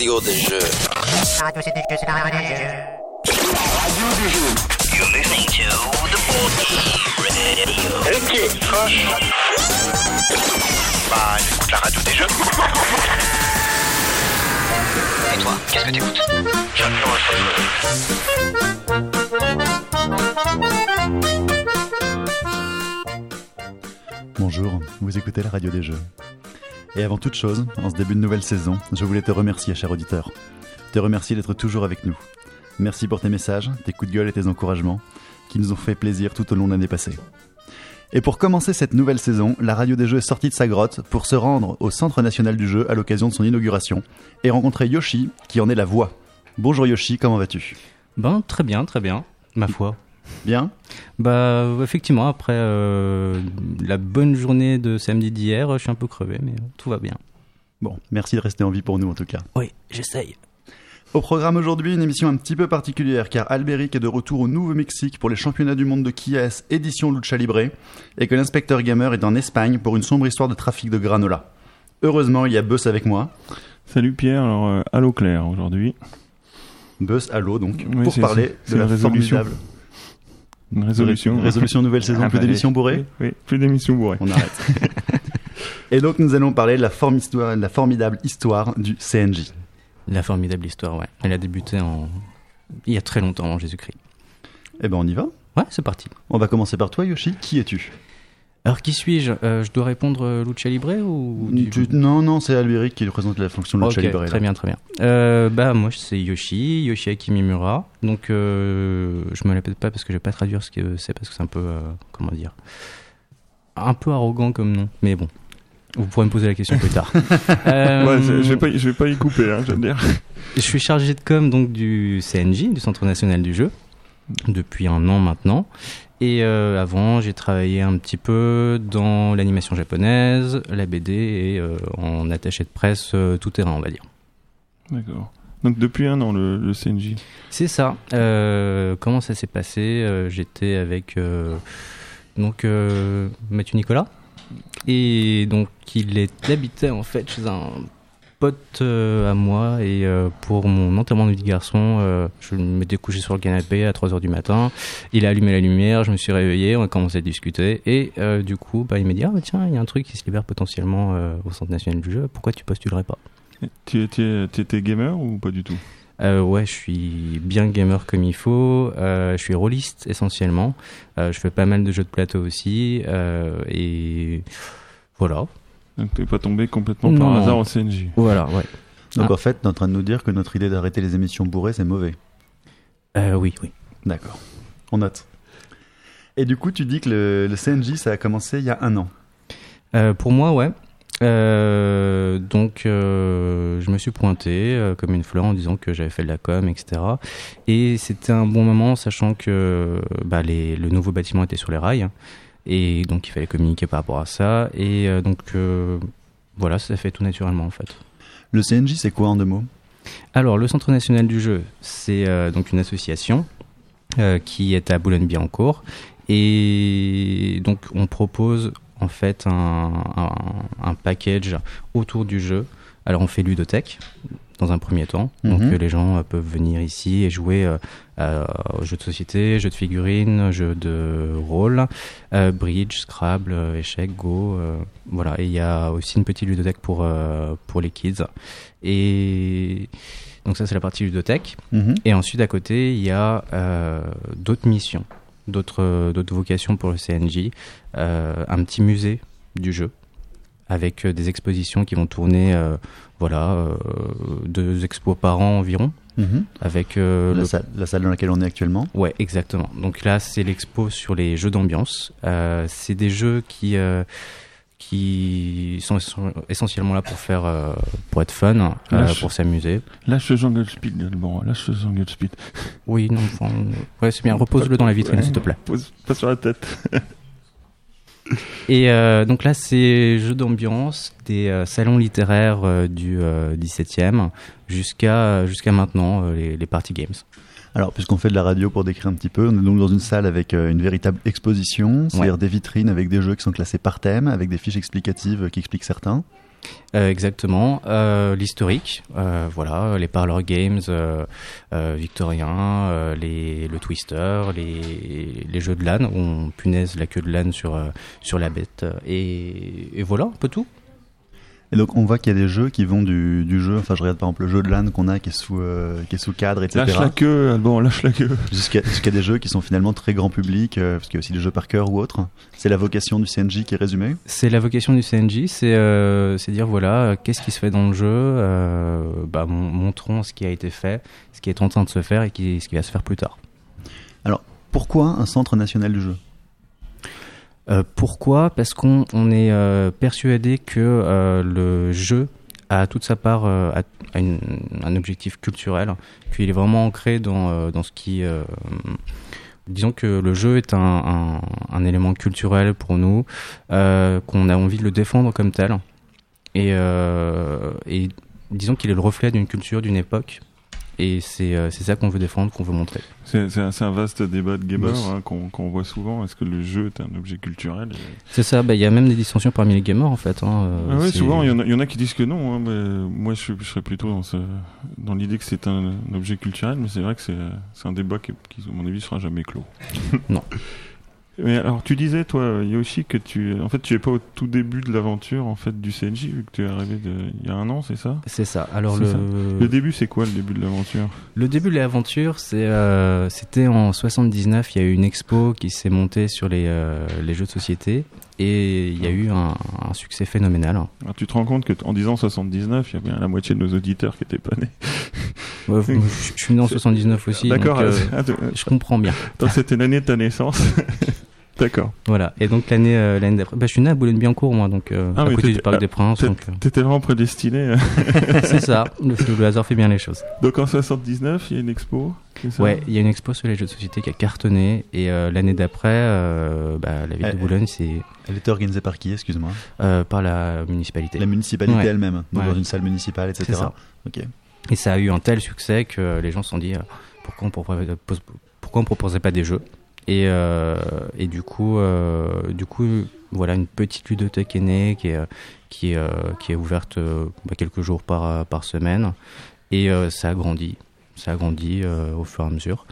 radio des jeux. Radio c'est des jeux, c'est la radio des jeux. Radio des jeux. You're listening to the Radio. Ok, proche. Bah, j'écoute la radio des jeux. Et toi, qu'est-ce que t'écoutes J'adore le Bonjour, vous écoutez la radio des jeux. Et avant toute chose, en ce début de nouvelle saison, je voulais te remercier, cher auditeur. Te remercier d'être toujours avec nous. Merci pour tes messages, tes coups de gueule et tes encouragements, qui nous ont fait plaisir tout au long de l'année passée. Et pour commencer cette nouvelle saison, la radio des jeux est sortie de sa grotte pour se rendre au Centre national du jeu à l'occasion de son inauguration et rencontrer Yoshi, qui en est la voix. Bonjour Yoshi, comment vas-tu? Ben, très bien, très bien, ma foi. Bien Bah, effectivement, après euh, la bonne journée de samedi d'hier, je suis un peu crevé, mais euh, tout va bien. Bon, merci de rester en vie pour nous en tout cas. Oui, j'essaye. Au programme aujourd'hui, une émission un petit peu particulière car Albéric est de retour au Nouveau-Mexique pour les championnats du monde de Kies édition Lucha Libre et que l'inspecteur gamer est en Espagne pour une sombre histoire de trafic de granola. Heureusement, il y a Buzz avec moi. Salut Pierre, alors euh, allô Claire aujourd'hui. Buzz, allô donc, Oui, pour parler de la la résolution. formidable Une résolution. résolution nouvelle saison, Ah, plus bah, d'émissions bourrées. Oui, oui, plus d'émissions bourrées. On arrête. et donc nous allons parler de la, forme histoire, de la formidable histoire du CNJ. La formidable histoire, ouais. Elle a débuté en... il y a très longtemps, en Jésus-Christ. Eh ben on y va. Ouais, c'est parti. On va commencer par toi Yoshi. Qui es-tu? Alors, qui suis-je? Euh, Je dois répondre euh, Lucha Libre ou... du- Tu- Non, non, c'est Albéric qui représente la fonction de Ok, Lucha Libre. là. très bien, très bien. Euh, bah moi c'est Yoshi, Yoshiaki Mimura. Donc euh, je me répète pas parce que je vais pas traduire ce que c'est parce que c'est un peu euh, comment dire un peu arrogant comme nom. Mais bon, vous pourrez me poser la question plus tard. Euh, Ouais, je, je vais pas, je vais pas y couper, hein, je veux dire. je suis chargé de com donc du CNJ, du Centre national du jeu, depuis un an maintenant. Et euh, avant, j'ai travaillé un petit peu dans l'animation japonaise, la BD et euh, en attaché de presse euh, tout terrain, on va dire. D'accord. Donc depuis un an, le, le CNJ. C'est ça. Comment ça s'est passé? J'étais avec donc Mathieu Nicolas et donc il est habitait en fait chez un pote euh, à moi et euh, pour mon enterrement de vie de garçon, euh, je m'étais couché sur le canapé à 3h du matin. Il a allumé la lumière, je me suis réveillé, on a commencé à discuter et du coup, bah, il m'a dit ah bah, tiens, il y a un truc qui se libère potentiellement au Centre national du jeu. Pourquoi tu postulerais pas? Tu étais, gamer ou pas du tout? Euh, ouais, je suis bien gamer comme il faut. Euh, je suis rôliste essentiellement. Euh, je fais pas mal de jeux de plateau aussi. Et voilà. Donc t'es pas tombé complètement Non. par hasard au CNJ. Voilà, ouais. Donc Ah. en fait, t'es en train de nous dire que notre idée d'arrêter les émissions bourrées, c'est mauvais. Euh, oui, oui. D'accord. On note. Et du coup, tu dis que le, le CNJ, ça a commencé il y a un an. Euh, pour moi, ouais. Euh, donc, euh, je me suis pointé euh, comme une fleur en disant que j'avais fait de la com, etc. Et c'était un bon moment, sachant que bah, les, le nouveau bâtiment était sur les rails. Et donc, il fallait communiquer par rapport à ça. Et euh, donc, euh, voilà, ça fait tout naturellement, en fait. Le CNJ, c'est quoi en deux mots? Alors, le Centre national du jeu, c'est euh, donc une association qui est à Boulogne-Billancourt. Et donc, on propose en fait un, un- un package autour du jeu. Alors, on fait ludothèque dans un premier temps. Donc, Mhm. euh, les gens euh, peuvent venir ici et jouer euh, aux jeux de société, jeux de figurines, jeux de rôle, bridge, Scrabble, échecs, Go. voilà. Et il y a aussi une petite ludothèque pour, pour les kids. Et donc ça c'est la partie ludothèque. Mhm. Et ensuite à côté il y a d'autres missions, d'autres d'autres vocations pour le CNJ, un petit musée du jeu avec euh, des expositions qui vont tourner, euh, voilà, euh, deux expos par an environ, Mhm. avec euh, la, le salle, la salle dans laquelle on est actuellement. Ouais, exactement. Donc là, c'est l'expo sur les jeux d'ambiance. Euh, c'est des jeux qui euh, qui sont essen- essentiellement là pour faire euh, pour être fun, euh, Lâche. pour s'amuser. Lâche le jungle speed, bon, lâche le jungle speed. Oui, non, enfin, ouais, c'est bien. Repose-le dans la vitrine, s'il te plaît. Pose pas sur la tête. Et euh, donc là, c'est jeux d'ambiance des euh, salons littéraires euh, du euh, 17e jusqu'à jusqu'à maintenant les, les party games. Alors, puisqu'on fait de la radio pour décrire un petit peu, on est donc dans une salle avec une véritable exposition, c'est-à-dire des vitrines avec des jeux qui sont classés par thème, avec des fiches explicatives qui expliquent certains. Euh, exactement. Euh, L'historique, euh, voilà, les parlor games victoriens, euh, les, le twister, les, jeux de où on punaise la queue de LAN sur, sur la bête. Et voilà, un peu tout. Et donc on voit qu'il y a des jeux qui vont du, du jeu, enfin je regarde par exemple le jeu de LAN qu'on a qui est sous, euh, qui est sous cadre, etc. Lâche la queue, Alban, lâche la queue. Jusqu'à jusqu'à des jeux qui sont finalement très grand public, euh, parce qu'il y a aussi des jeux par cœur ou autres. C'est la vocation du CNJ qui est résumée. C'est la vocation du CNJ, c'est euh, c'est dire voilà, qu'est-ce qui se fait dans le jeu, euh, bah, mon- montrons ce qui a été fait, ce qui est en train de se faire et qui, ce qui va se faire plus tard. Pourquoi un centre national du jeu? Pourquoi? Parce qu'on on est euh, persuadé que euh, le jeu a toute sa part, euh, a, une- un objectif culturel, qu'il est vraiment ancré dans, euh, dans ce qui... euh, disons que le jeu est un, un, un élément culturel pour nous, euh, qu'on a envie de le défendre comme tel. Et, euh, et disons qu'il est le reflet d'une culture, d'une époque. Et c'est euh, c'est ça qu'on veut défendre, qu'on veut montrer. C'est un, un vaste débat de gamers hein, qu'on voit souvent. Est-ce que le jeu est un objet culturel Et- C'est ça, bah, il y a même des dissensions parmi les gamers en fait. Hein, euh, Ah ouais, souvent, il y, en a- il y en a qui disent que non. hein, mais moi, je, je serais plutôt dans, dans l'idée que c'est un, un objet culturel, mais c'est vrai que c'est c'est un débat qui, qui, à mon avis, sera jamais clos. Non. Mais alors, tu disais, toi, Yoshi, que tu, en fait, tu es pas au tout début de l'aventure en fait du CNJ, vu que tu es arrivé de, il y a un an, c'est ça? C'est ça. Alors le, ça. Le début, c'est quoi le début de l'aventure? Le début de l'aventure, c'est euh, c'était en 79. Il y a eu une expo qui s'est montée sur les, euh, les jeux de société et il y a eu un, un succès phénoménal. Alors, tu te rends compte que t- en disant 79, il y a bien la moitié de nos auditeurs qui étaient pas nés. Ouais, je, je suis né en 79 aussi, donc D'accord. euh, ah, t- je comprends bien. c'était l'année de ta naissance. D'accord. Voilà. Et donc l'année euh, l'année d'après, bah, je suis né à Boulogne-Billancourt moi, donc euh, Ah, à côté du t'étais- Parc ah, des Princes. Donc euh, T'étais vraiment prédestiné. c'est ça. Le, le hasard fait bien les choses. Donc en 79, il y a une expo. Ouais, il y a une expo sur les jeux de société qui a cartonné et euh, l'année d'après, euh, bah, la ville de Boulogne, c'est Elle était organisée par qui, excuse-moi? Euh, par la municipalité. La municipalité Ouais. elle-même, donc Ouais. dans une salle municipale, etc. C'est ça. Ok. Et ça a eu un tel succès que les gens se sont dit euh, pourquoi on pourquoi on proposait pas des jeux? Et, euh, et du coup, euh, du coup, voilà une petite ludothèque est née qui est euh, ouverte bah, quelques jours par semaine et ça a grandi, ça a grandi au fur et à mesure.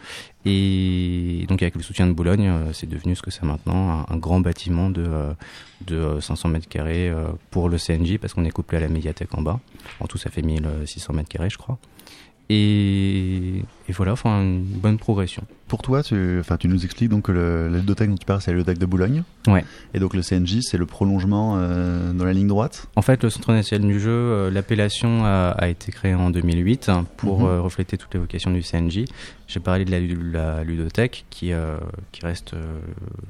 Et donc avec le soutien de Boulogne, c'est devenu ce que c'est maintenant, un, grand bâtiment de euh, de euh, 500 mètres carrés pour le CNJ parce qu'on est couplé à la médiathèque en bas. En tout, ça fait 1600 mètres carrés, je crois. Et, et voilà, enfin, une bonne progression. Pour toi, tu, enfin, tu nous expliques donc que le, la ludothèque dont tu parles, c'est la ludothèque de Boulogne. Ouais. Et donc le CNJ, c'est le prolongement euh, dans la ligne droite. En fait, le Centre national du jeu, euh, l'appellation a, a été créée en 2008 hein, pour Mhm. euh, refléter toutes les vocations du CNJ. J'ai parlé de la, la ludothèque qui, qui reste,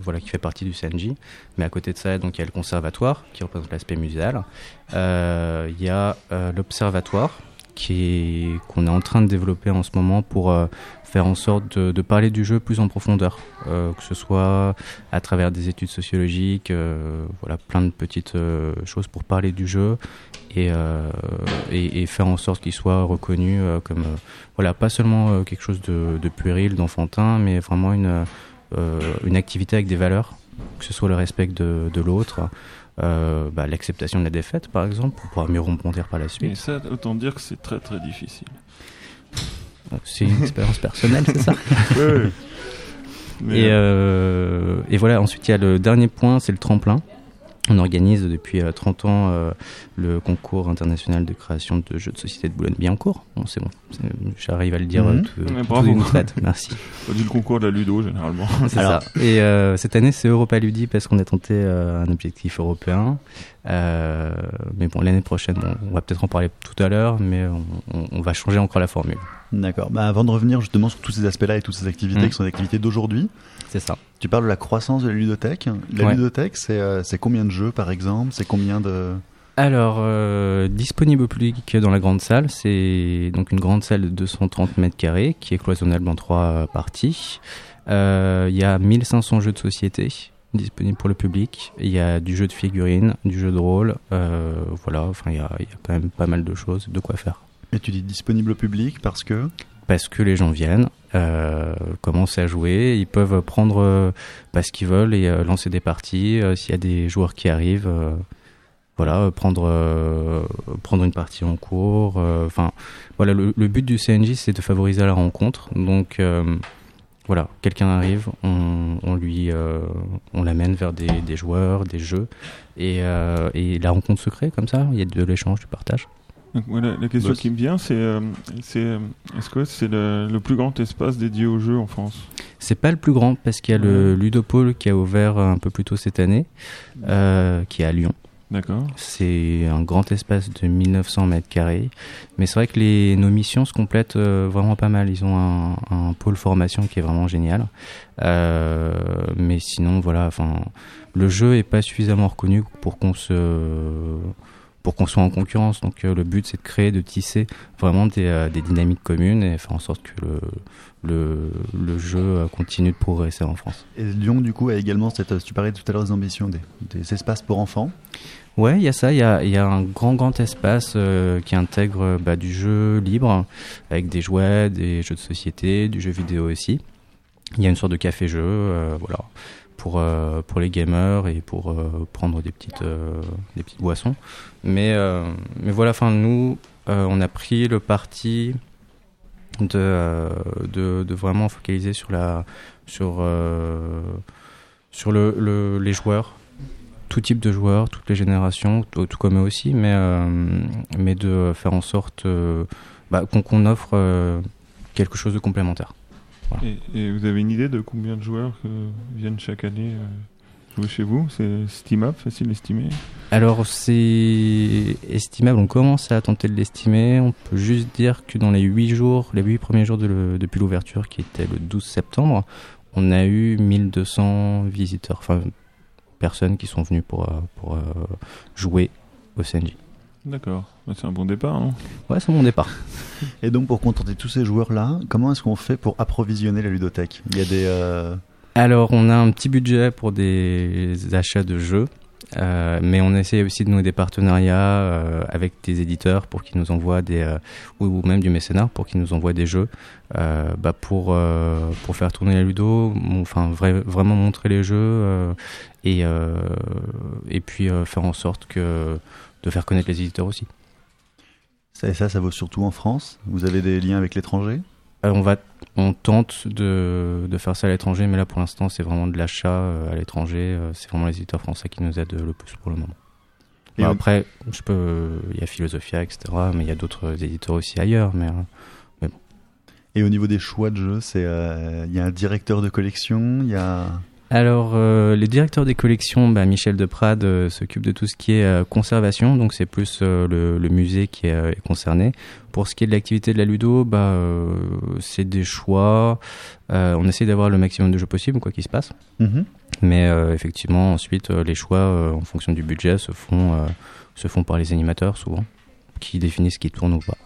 voilà, qui fait partie du CNJ. Mais à côté de ça, donc il y a le conservatoire qui représente l'aspect muséal. Il y a l'observatoire qu'on est en train de développer en ce moment pour euh, faire en sorte de, parler du jeu plus en profondeur, euh, que ce soit à travers des études sociologiques, euh, voilà, plein de petites choses pour parler du jeu et, faire en sorte qu'il soit reconnu comme, voilà, pas seulement quelque chose de, puéril, d'enfantin, mais vraiment une, une activité avec des valeurs, que ce soit le respect de l'autre, euh, bah, l'acceptation de la défaite, par exemple, pour pouvoir mieux rebondir par la Et suite. ça, autant dire que c'est très très difficile. C'est une expérience personnelle, c'est ça? Et, euh, euh, et voilà, ensuite il y a le dernier point, c'est le tremplin. On organise depuis euh, 30 ans euh, le concours international de création de jeux de société de Boulogne-Billancourt. Bon, c'est bon, c'est- j'arrive à le dire euh, tout, Ouais, tout bravo. d'une traite. Merci. on dit le concours de la Ludo généralement. C'est ça. Et euh, cette année, c'est Europa Ludi parce qu'on a tenté euh, un objectif européen. Euh, mais bon, l'année prochaine, bon, on va peut-être en parler tout à l'heure, mais on, on- on va changer encore la formule. D'accord. Bah, avant de revenir justement sur tous ces aspects-là et toutes ces activités Mhm. qui sont des activités d'aujourd'hui, C'est ça. tu parles de la croissance de la ludothèque. La Ouais. ludothèque, c'est euh, combien de jeux par exemple? C'est combien de... Alors, euh, disponible au public dans la grande salle, c'est donc une grande salle de 230 mètres carrés qui est cloisonnable en trois parties. Il y a 1500 jeux de société disponibles pour le public. Il y a du jeu de figurines, du jeu de rôle. euh, voilà, enfin, il y a, il y a quand même pas mal de choses, de quoi faire. Et tu dis disponible au public parce que... Parce que les gens viennent, euh, commencent à jouer, ils peuvent prendre euh, bah, ce qu'ils veulent et euh, lancer des parties. S'il y a des joueurs qui arrivent, voilà, prendre, prendre une partie en cours. Enfin, voilà, le, le but du CNJ, c'est de favoriser la rencontre. Donc, voilà, quelqu'un arrive, on, on lui, euh, on l'amène vers des, des joueurs, des jeux, et, euh, et la rencontre se crée comme ça. Il y a de l'échange, du partage. Donc, voilà, la question Bah, qui me vient, c'est euh, euh, est-ce que c'est le, le plus grand espace dédié aux jeux en France? C'est pas le plus grand parce qu'il y a le Ludopole qui a ouvert un peu plus tôt cette année, euh, qui est à Lyon. D'accord. C'est un grand espace de 1900 mètres carrés. Mais c'est vrai que les, nos missions se complètent euh, vraiment pas mal. Ils ont un, un pôle formation qui est vraiment génial. Euh, mais sinon, voilà, enfin, le jeu est pas suffisamment reconnu pour qu'on se pour qu'on soit en concurrence. Donc euh, le but c'est de créer, de tisser vraiment des, euh, des dynamiques communes et faire en sorte que le, le, le jeu continue de progresser en France. Et Lyon, du coup, a également cette. Tu parlais tout à l'heure des ambitions, des, des espaces pour enfants. Ouais, il y a ça, il y a, un grand grand espace euh, qui intègre bah, du jeu libre avec des jouets, des jeux de société, du jeu vidéo aussi. Il y a une sorte de café-jeu, euh, voilà, pour euh, pour les gamers et pour prendre des petites des petites boissons. Mais mais voilà, enfin nous, on a pris le parti de de, de vraiment focaliser sur la sur sur le, le les joueurs tout type de joueurs, toutes les générations, tout, tout comme eux aussi, mais, euh, mais de faire en sorte euh, bah, qu'on offre euh, quelque chose de complémentaire. Et, et vous avez une idée de combien de joueurs viennent chaque année jouer chez vous? C'est estimable, facile d'estimer Alors c'est estimable, on commence à tenter de l'estimer, on peut juste dire que dans les 8 jours, les 8 premiers jours de le- depuis l'ouverture qui était le 12 septembre, on a eu 1200 visiteurs, enfin personnes qui sont venues pour, euh, pour euh, jouer au CNJ. D'accord. Bah, c'est un bon départ, non? Ouais, c'est mon départ. Et donc, pour contenter tous ces joueurs-là, comment est-ce qu'on fait pour approvisionner la ludothèque? Il y a des. euh, Alors, on a un petit budget pour des achats de jeux, euh, mais on essaie aussi de nouer des partenariats euh, avec des éditeurs pour qu'ils nous envoient des, euh, ou, même du mécénat pour qu'ils nous envoient des jeux, bah, pour pour faire tourner la ludo, enfin vrai- vraiment montrer les jeux et et puis faire en sorte que de faire connaître les éditeurs aussi. Ça, ça, ça vaut surtout en France? Vous avez des liens avec l'étranger? On va, on tente de, de faire ça à l'étranger, mais là pour l'instant c'est vraiment de l'achat euh, à l'étranger. euh, c'est vraiment les éditeurs français qui nous aident le plus pour le moment. Et Bah, après, je peux, il y a Philosophia, etc. Mais il y a d'autres éditeurs aussi ailleurs. Mais euh, Et au niveau des choix de jeux, c'est euh, il y a un directeur de collection, il y a. alors, euh, les directeurs des collections, bah, Michel Deprade euh, s'occupe de tout ce qui est euh, conservation, donc c'est plus euh, le, le musée qui est, euh, est concerné. Pour ce qui est de l'activité de la ludo, bah, euh, c'est des choix. Euh, on essaie d'avoir le maximum de jeux possible, quoi qu'il se passe. Mhm. Mais euh, effectivement, ensuite, les choix euh, en fonction du budget se font, euh, se font par les animateurs souvent, qui définissent ce qui tourne ou pas.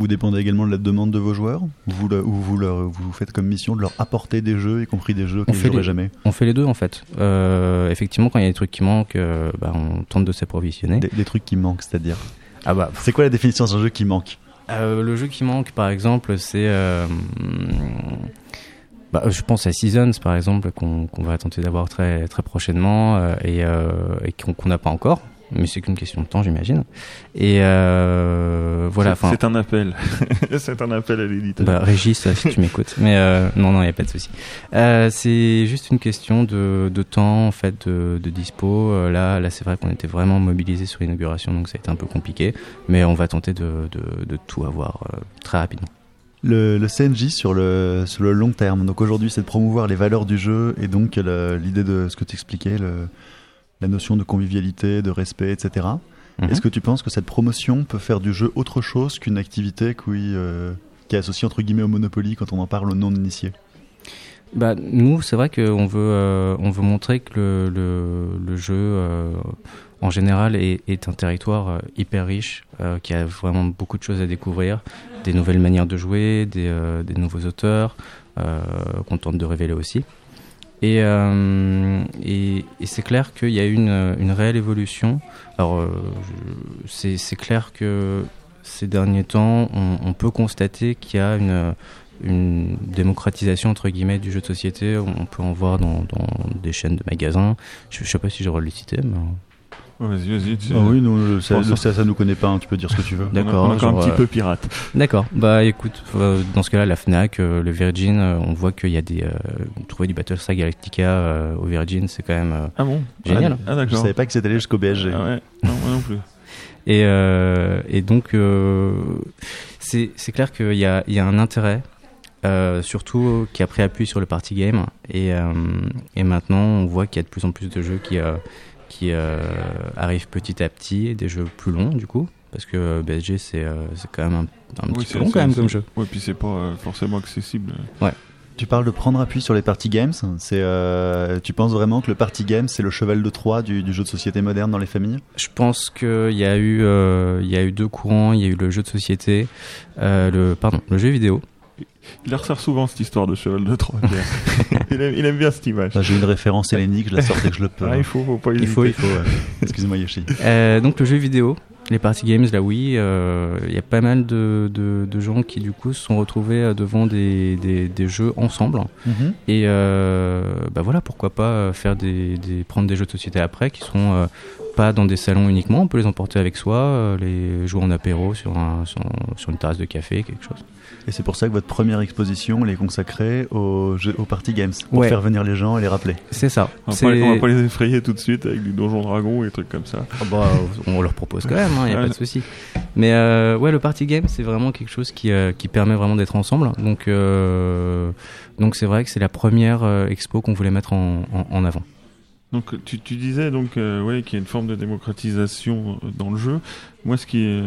Vous dépendez également de la demande de vos joueurs Ou vous, le- vous, leur, vous faites comme mission de leur apporter des jeux, y compris des jeux qu'ils ne joueraient jamais On fait les deux en fait. Euh, effectivement, quand il y a des trucs qui manquent, euh, bah, on tente de s'approvisionner. des, des trucs qui manquent, c'est-à-dire Ah bah, C'est quoi la définition d'un jeu qui manque euh, le jeu qui manque, par exemple, c'est. bah, je pense à Seasons, par exemple, qu'on va tenter d'avoir très, très prochainement euh, et, euh, et qu'on qu'on n'a pas encore. Mais c'est qu'une question de temps, j'imagine. Et euh, voilà. C'est- un appel. c'est un appel à l'éditeur. Bah, Régis, euh, si tu m'écoutes. Mais euh, non, non, il n'y a pas de souci. Euh, c'est juste une question de, de temps, en fait, de, de dispo. Euh, là, là c'est vrai qu'on était vraiment mobilisés sur l'inauguration, donc ça a été un peu compliqué. Mais on va tenter de, de, de tout avoir euh, très rapidement. le, le CNJ sur le, sur le long terme. Donc aujourd'hui, c'est de promouvoir les valeurs du jeu et donc le- l'idée de ce que tu expliquais, le- la notion de convivialité, de respect, etc. Mhm. Est-ce que tu penses que cette promotion peut faire du jeu autre chose qu'une activité qui, euh, qui est associée entre guillemets au Monopoly quand on en parle aux non-initiés Bah, nous, c'est vrai qu'on veut, euh, on veut montrer que le, le, le jeu, euh, en général, est, est un territoire hyper riche, euh, qui a vraiment beaucoup de choses à découvrir, des nouvelles manières de jouer, des, des nouveaux auteurs, qu'on tente de révéler aussi. Et, euh, et, et c'est clair qu'il y a une, une réelle évolution. Alors, euh, c'est clair que ces derniers temps, on, on peut constater qu'il y a une une démocratisation entre guillemets du jeu de société. On peut en voir dans, dans des chaînes de magasins. Je, je sais pas si j'ai le citer, mais Vas-y, vas-y. tu- Ah oui, le, ça, ça- ça, ça nous connaît pas, hein, tu peux dire ce que tu veux. D'accord, On genre, un petit peu pirate. D'accord. Bah écoute, euh, dans ce cas-là, la Fnac, euh, le Virgin, euh, on voit qu'il y a des. Euh, trouver du Battlestar Galactica euh, au Virgin, c'est quand même euh, Ah bon génial. Ah Je d'accord. savais pas que c'était allé jusqu'au BSG. Ah ouais, non, moi non plus. Et, euh, et donc, euh, c'est c'est clair qu'il y a, il y a un intérêt, euh, surtout qui a pris appui sur le party game. Et, euh, et maintenant, on voit qu'il y a de plus en plus de jeux qui, euh, qui euh, arrivent petit à petit, des jeux plus longs du coup. Parce que BSG, c'est euh, c'est quand même un, un Oui, petit peu long quand même comme jeu. Ouais, puis c'est pas euh, forcément accessible. Tu parles de prendre appui sur les party games. C'est, euh, tu penses vraiment que le party game, c'est le cheval de Troie du, du jeu de société moderne dans les familles? Je pense qu'il y, a eu, euh, il y a eu deux courants. Il y a eu le jeu de société, euh, le, pardon, le jeu vidéo. Il la ressort souvent cette histoire de cheval de Troie. Il, aime, il aime bien cette image. J'ai une référence hellénique, je la sortais que je le peux. Ah, il faut, faut pas Il faut, Il faut, ouais. Excuse-moi Yoshi. Euh, donc le jeu vidéo, les party games, là oui, euh, il y a pas mal de, de, de gens qui du coup se sont retrouvés euh, devant des, des, des jeux ensemble. Et euh, bah voilà, pourquoi pas faire des, des, prendre des jeux de société après qui sont euh, pas dans des salons uniquement, on peut les emporter avec soi, les jouer en apéro sur, un, sur, sur une terrasse de café, quelque chose. Et c'est pour ça que votre première exposition, elle est consacrée aux, jeux, aux party games, pour Ouais. faire venir les gens et les rappeler. C'est ça. On va, pas, on va pas les effrayer tout de suite avec du donjon dragon et des trucs comme ça. Ah bah, on leur propose quand même, il n'y a Ouais. pas de souci. Mais euh, ouais, le party game, c'est vraiment quelque chose qui, euh, qui permet vraiment d'être ensemble. Donc, euh, donc c'est vrai que c'est la première euh, expo qu'on voulait mettre en, en, en avant. Donc tu, tu disais donc euh, ouais qu'il y a une forme de démocratisation dans le jeu. Moi, ce qui est,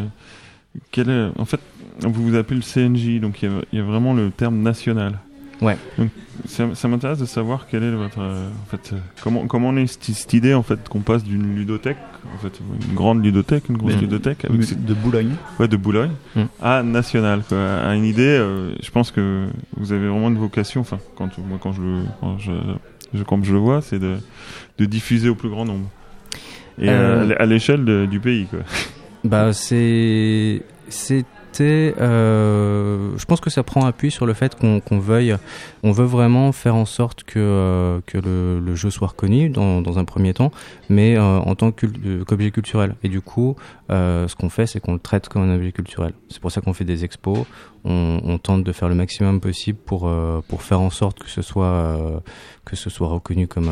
quel est en fait, vous vous appelez le CNJ, donc il y y a vraiment le terme national. Ouais. Donc ça, ça m'intéresse de savoir quelle est votre, euh, en fait, euh, comment comment on est cette, cette idée en fait qu'on passe d'une ludothèque, en fait, une grande ludothèque, une grosse Mais- ludothèque avec cette- De Boulogne. ouais, de Boulogne Mm. à national quoi, à une idée euh, je pense que vous avez vraiment une vocation enfin quand moi quand je le quand je, je- comme je le vois c'est de, de diffuser au plus grand nombre et Euh, euh, à l'échelle du pays quoi Bah, c'est, c'était, euh, je pense que ça prend appui sur le fait qu'on qu'on veuille, on veut vraiment faire en sorte que, euh, que le, le jeu soit reconnu dans, dans un premier temps, mais euh, en tant euh, qu'objet culturel. Et du coup, euh, ce qu'on fait, c'est qu'on le traite comme un objet culturel. C'est pour ça qu'on fait des expos. On, on tente de faire le maximum possible pour, euh, pour faire en sorte que ce soit, que ce soit reconnu comme,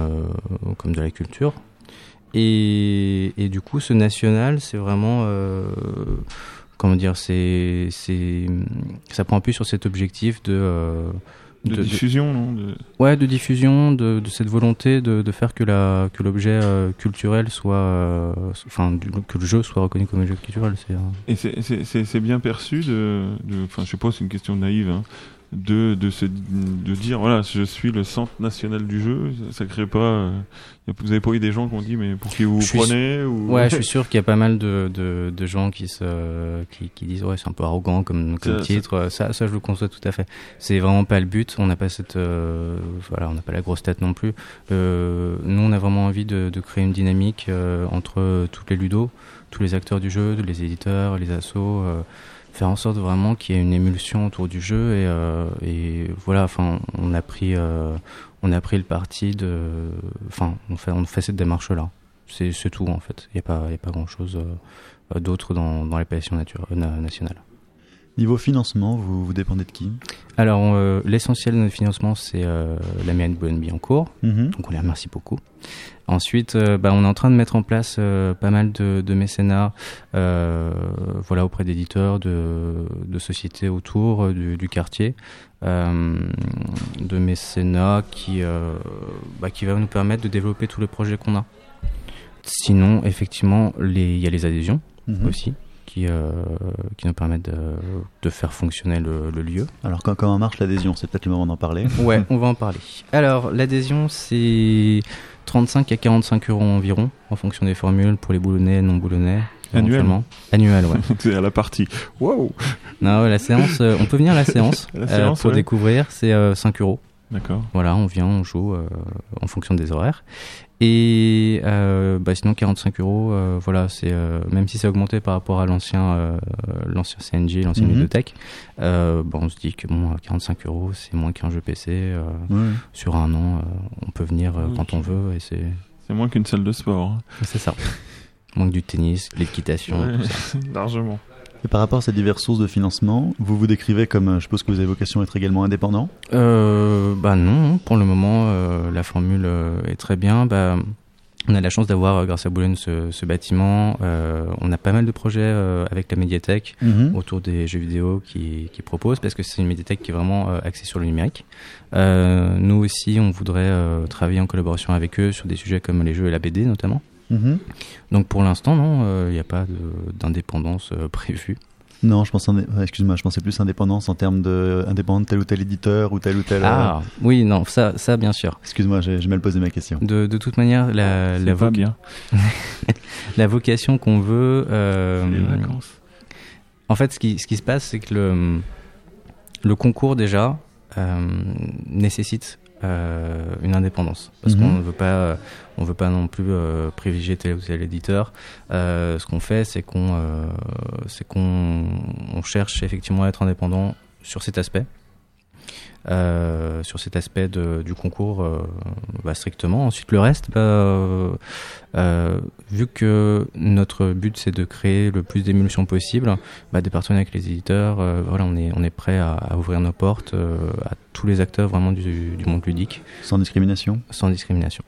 comme de la culture. Et, et du coup, ce national, c'est vraiment, euh, comment dire, c'est, c'est, ça prend appui sur cet objectif de, euh, de, de- de- diffusion non de- ouais, de diffusion, de, de cette volonté de, faire que la, que l'objet euh, culturel soit, enfin, que le jeu soit reconnu comme objet culturel. C'est, euh, et c'est- c'est bien perçu de- enfin je sais pas c'est une question naïve hein, de de se de dire voilà je suis le centre national du jeu ça, ça crée pas euh, vous avez pas eu des gens qui ont dit mais pour qui vous vous prenez ou Ouais, je suis sûr qu'il y a pas mal de, de, de gens qui se qui, qui disent ouais c'est un peu arrogant comme, comme Ça- titre. Ça, ça je le conçois tout à fait. C'est vraiment pas le but. On n'a pas cette euh, voilà, on n'a pas la grosse tête non plus. Euh, nous on a vraiment envie de, de créer une dynamique euh, entre tous les ludos, tous les acteurs du jeu, les éditeurs, les assos. Euh, faire en sorte vraiment qu'il y ait une émulsion autour du jeu et, euh, et voilà enfin on a pris euh, on a pris le parti de enfin on fait on fait cette démarche là c'est tout en fait. Il n'y a pas, y a pas grand chose d'autre dans, dans les nature, euh, na- nationales. Niveau financement, vous, vous dépendez de qui? Alors euh, l'essentiel de notre financement c'est euh, la mairie de Boulogne-Billancourt, Mhm. donc on les remercie beaucoup. Ensuite, euh, bah, on est en train de mettre en place euh, pas mal de, de mécénats, voilà auprès d'éditeurs, de, de sociétés autour du, du quartier, de mécénats qui, bah, qui va nous permettre de développer tous les projets qu'on a. Sinon, effectivement, il y a les adhésions Mhm. aussi qui, euh, qui nous permettent de, de faire fonctionner le, le lieu. Alors quand, comment marche l'adhésion? C'est peut-être le moment d'en parler. Ouais, on va en parler. Alors, l'adhésion, c'est 35 à 45 euros environ, en fonction des formules pour les boulonnais, non boulonnais. Annuel. Annuel, ouais. c'est à la partie wow non, ouais, la séance, euh, on peut venir à la séance, La euh, séance, pour ouais. découvrir, c'est euh, 5 euros. D'accord Voilà, on vient, on joue euh, en fonction des horaires. Et euh, bah, sinon 45 euros, euh, voilà, c'est même si c'est augmenté par rapport à l'ancien l'ancien CNG, l'ancienne Mhm. bibliothèque, euh, bah, on se dit que bon, 45 euros, c'est moins qu'un jeu PC. Ouais. sur un an, on peut venir Oui, quand on veut et c'est c'est moins qu'une salle de sport hein. c'est ça. Manque du tennis, l'équitation. Ouais, tout ça. largement. Et par rapport à ces diverses sources de financement, vous vous décrivez comme, euh, je suppose que vous avez vocation à être également indépendant Euh, bah non, pour le moment, euh, la formule euh, est très bien. Bah, on a la chance d'avoir, grâce à Boulogne, ce, ce bâtiment. Euh, on a pas mal de projets euh, avec la médiathèque autour des jeux vidéo qui, qui proposent, parce que c'est une médiathèque qui est vraiment euh, axée sur le numérique. Euh, nous aussi, on voudrait travailler en collaboration avec eux sur des sujets comme les jeux et la BD notamment. Mhm. Donc pour l'instant, non, euh, il n'y a pas d'indépendance euh, prévue. Non, je pense, excuse-moi, je pensais plus indépendance en termes de indépendant de tel ou tel éditeur ou tel ou tel. euh, Ah, oui, non, ça, ça bien sûr. Excuse-moi, j'ai j'ai mal posé ma question. De, de toute manière, la, la, pas voc- bien. la vocation qu'on veut. euh, Les vacances. en fait, ce qui, ce qui se passe, c'est que le, le concours, déjà, euh, nécessite euh, une indépendance. Parce Mhm. qu'on ne veut pas, euh, on veut pas non plus euh, privilégier tel ou tel éditeur. Euh, ce qu'on fait, c'est qu'on euh, c'est qu'on on cherche effectivement à être indépendant sur cet aspect. Euh, sur cet aspect de, du concours euh, bah, strictement. Ensuite, le reste, bah, euh, vu que notre but c'est de créer le plus d'émulsion possible, bah, des partenariats avec les éditeurs, voilà, on est, on est prêt à, à ouvrir nos portes à tous les acteurs vraiment du, du monde ludique, Sans discrimination. sans discrimination.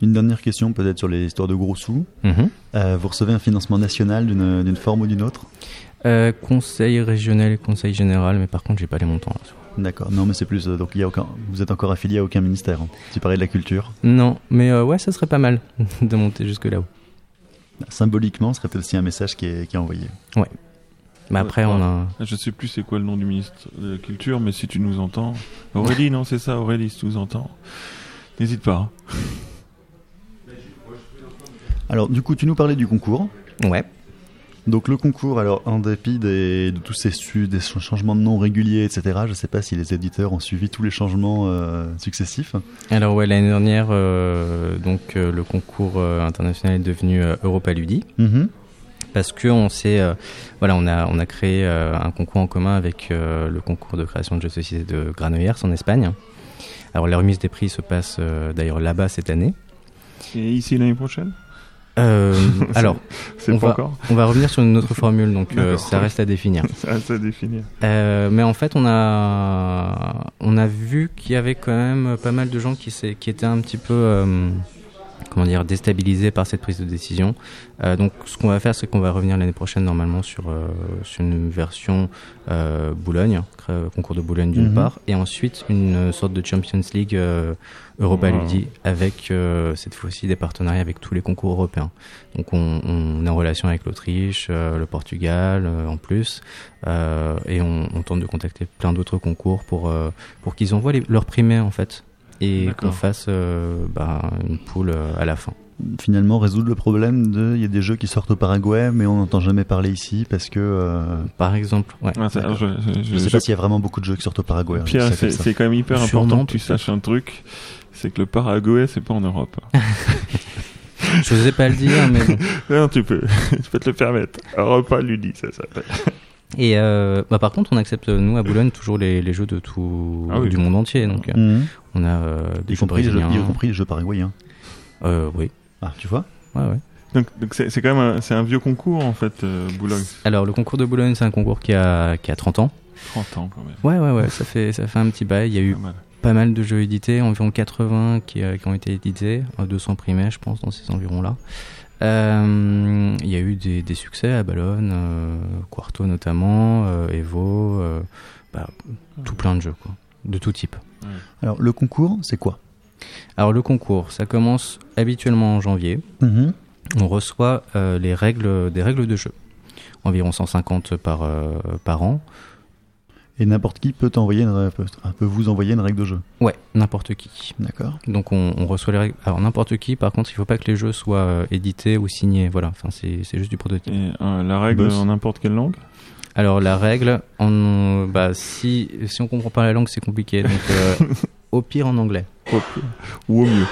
Une dernière question, peut-être sur les histoires de gros sous. Mhm. Euh, vous recevez un financement national d'une forme ou d'une autre? Euh, conseil régional et conseil général, mais par contre, j'ai pas les montants. D'accord. Non, mais c'est plus. euh, donc, il y a aucun. Vous êtes encore affilié à aucun ministère. hein. Tu parlais de la culture. Non, mais euh, ouais, ça serait pas mal de monter jusque là-haut. Symboliquement, ce serait peut-être aussi un message qui est, qui est envoyé. Mais après, on a. Je sais plus c'est quoi le nom du ministre de la Culture, mais si tu nous entends. Aurélie, non, c'est ça, Aurélie, si tu nous entends. N'hésite pas. hein. Alors, du coup, tu nous parlais du concours. Ouais. Donc, le concours, alors, en dépit des, de tous ces su- des ch- changements de nom réguliers, etc., je ne sais pas si les éditeurs ont suivi tous les changements euh, successifs. Alors ouais, l'année dernière, euh, donc euh, le concours euh, international est devenu euh, Europa Ludi Mhm. parce que on s'est, euh, voilà, on a on a créé euh, un concours en commun avec euh, le concours de création de jeux de société de Granollers en Espagne. Alors la remise des prix se passe euh, d'ailleurs là-bas cette année. Et ici l'année prochaine? Euh, alors, On va- encore. on va revenir sur une autre formule, donc euh, ça reste à définir. Ça reste à définir. Euh, mais en fait, on a, on a vu qu'il y avait quand même pas mal de gens qui, qui étaient un petit peu, comment dire, déstabilisés par cette prise de décision. Euh, donc, ce qu'on va faire, c'est qu'on va revenir l'année prochaine normalement sur, euh, sur une version euh, Boulogne, concours de Boulogne d'une Mhm. part, et ensuite une sorte de Champions League Europa Wow. Ludi avec cette fois-ci des partenariats avec tous les concours européens. Donc, on, on est en relation avec l'Autriche, le Portugal en plus. Et on, on tente de contacter plein d'autres concours pour, pour qu'ils envoient les- leurs primés en fait et qu'on fasse euh, bah, une poule euh, à la fin. Finalement, résoudre le problème de. Il y a des jeux qui sortent au Paraguay, mais on n'entend jamais parler ici parce que. euh, Par exemple, ouais. Ah, ça, je, je- je je- sais pas s'il y a vraiment beaucoup de jeux qui sortent au Paraguay. hein, Pierre, c'est quand même hyper Sûrement, important que tu saches un truc. C'est que le Paraguay, c'est pas en Europe. Je n'osais pas le dire, mais bon. non, tu peux, tu peux te le permettre. Europa Ludi, ça s'appelle. Et euh, bah, par contre, on accepte nous à Boulogne toujours les, les jeux de tout Ah oui. du monde entier. Donc, Mhm. on a euh, des Y jeux compris, les jeux, y compris les jeux paraguayens. Euh, oui. Ah, tu vois? Ouais, ouais. Donc, c'est quand même un, c'est un vieux concours en fait, euh, Boulogne. Alors, le concours de Boulogne, c'est un concours qui a, qui a 30 ans. 30 ans quand même. Ouais, ouais, ouais. Ça fait, ça fait un petit bail. Il y a eu Pas mal. pas mal de jeux édités, environ 80 qui, euh, qui ont été édités, euh, 200 primés, je pense, dans ces environs-là. Euh, Il y a eu des, des succès à Ballon, euh, Quarto notamment, euh, Evo, euh, bah, tout plein de jeux, quoi, de tout type. Alors, le concours, c'est quoi? Alors le concours, ça commence habituellement en janvier. Mhm. On reçoit euh, les règles, des règles de jeu, environ 150 par, euh, par an. Et n'importe qui peut envoyer une, rè- peut, peut vous envoyer une règle de jeu. Ouais, n'importe qui. D'accord. Donc on, on reçoit les règles. Alors n'importe qui, par contre, il faut pas que les jeux soient euh, édités ou signés. Voilà, enfin c'est c'est juste du prototype. Et euh, la règle Boss. en n'importe quelle langue? Alors la règle, bah si si on comprend pas la langue, c'est compliqué. Donc euh, au pire en anglais Au pire. Ou au mieux.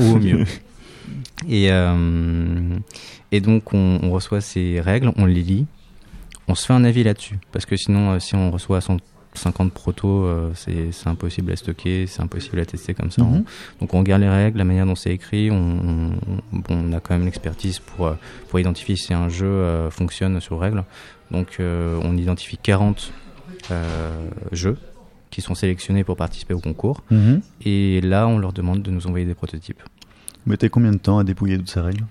ou au mieux. Et euh, et donc on, on reçoit ces règles, on les lit, on se fait un avis là-dessus parce que sinon euh, si on reçoit 100 50 protos, euh, c'est impossible à stocker, c'est impossible à tester comme ça. Mhm. Donc on regarde les règles, la manière dont c'est écrit, on, on- bon, on a quand même l'expertise pour, euh, pour identifier si un jeu euh, fonctionne sur règles. Donc on identifie 40 euh, jeux qui sont sélectionnés pour participer au concours. Mhm. Et là, on leur demande de nous envoyer des prototypes. Vous mettez combien de temps à dépouiller toutes ces règles?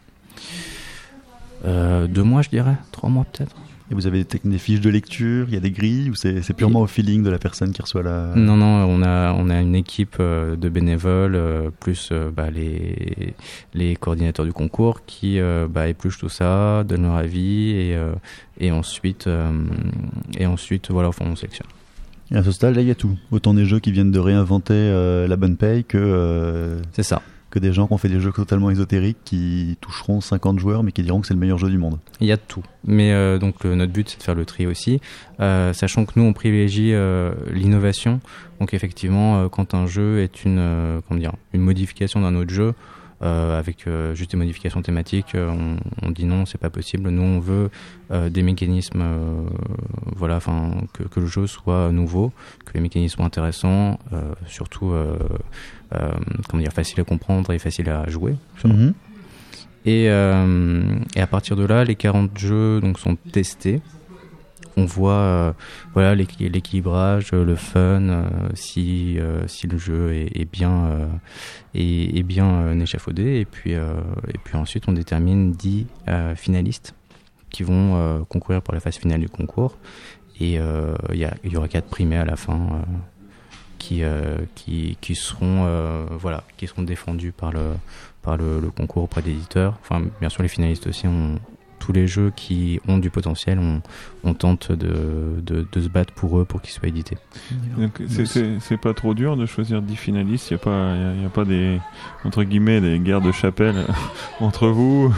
Euh, deux mois, je dirais, trois mois peut-être. Et vous avez des, fiches de lecture, il y a des grilles, ou c'est purement au feeling de la personne qui reçoit la... Non, non, on a, on a une équipe euh, de bénévoles, euh, plus euh, bah, les, les coordinateurs du concours qui bah, épluchent tout ça, donnent leur avis et, et ensuite, et ensuite voilà, on sélectionne. Et à ce stade, là, il y a tout. Autant des jeux qui viennent de réinventer euh, la bonne paye que, euh, C'est ça. Que des gens qui ont fait des jeux totalement ésotériques qui toucheront 50 joueurs mais qui diront que c'est le meilleur jeu du monde. Il y a de tout. Mais euh, donc le- notre but c'est de faire le tri aussi, euh, sachant que nous on privilégie euh, l'innovation. Donc effectivement, euh, quand un jeu est une euh, comment dire une modification d'un autre jeu euh, avec euh, juste des modifications thématiques, euh, on, on dit non, c'est pas possible. Nous on veut euh, des mécanismes, euh, voilà, enfin que, que le jeu soit nouveau, que les mécanismes soient intéressants, euh, surtout euh, euh, comment dire facile à comprendre et facile à jouer. Mhm. Et, euh, et à partir de là, les 40 jeux donc, sont testés. On voit euh, voilà l'équi- l'équilibrage, euh, le fun, euh, si, si le jeu est, bien, est, bien échafaudé. Et puis, et puis ensuite, on détermine 10 euh, finalistes qui vont concourir pour la phase finale du concours. Et il y, y aura quatre primés à la fin qui, qui, qui, seront, voilà, qui seront défendus par le, par le concours auprès d'éditeurs. Enfin, bien sûr, les finalistes aussi ont tous les jeux qui ont du potentiel, on, on tente de, de, de se battre pour eux pour qu'ils soient édités. Donc, c'est- c'est c'est pas trop dur de choisir 10 finalistes. Il n'y a, pas- y a, y a pas des, entre guillemets, des guerres de chapelle entre vous.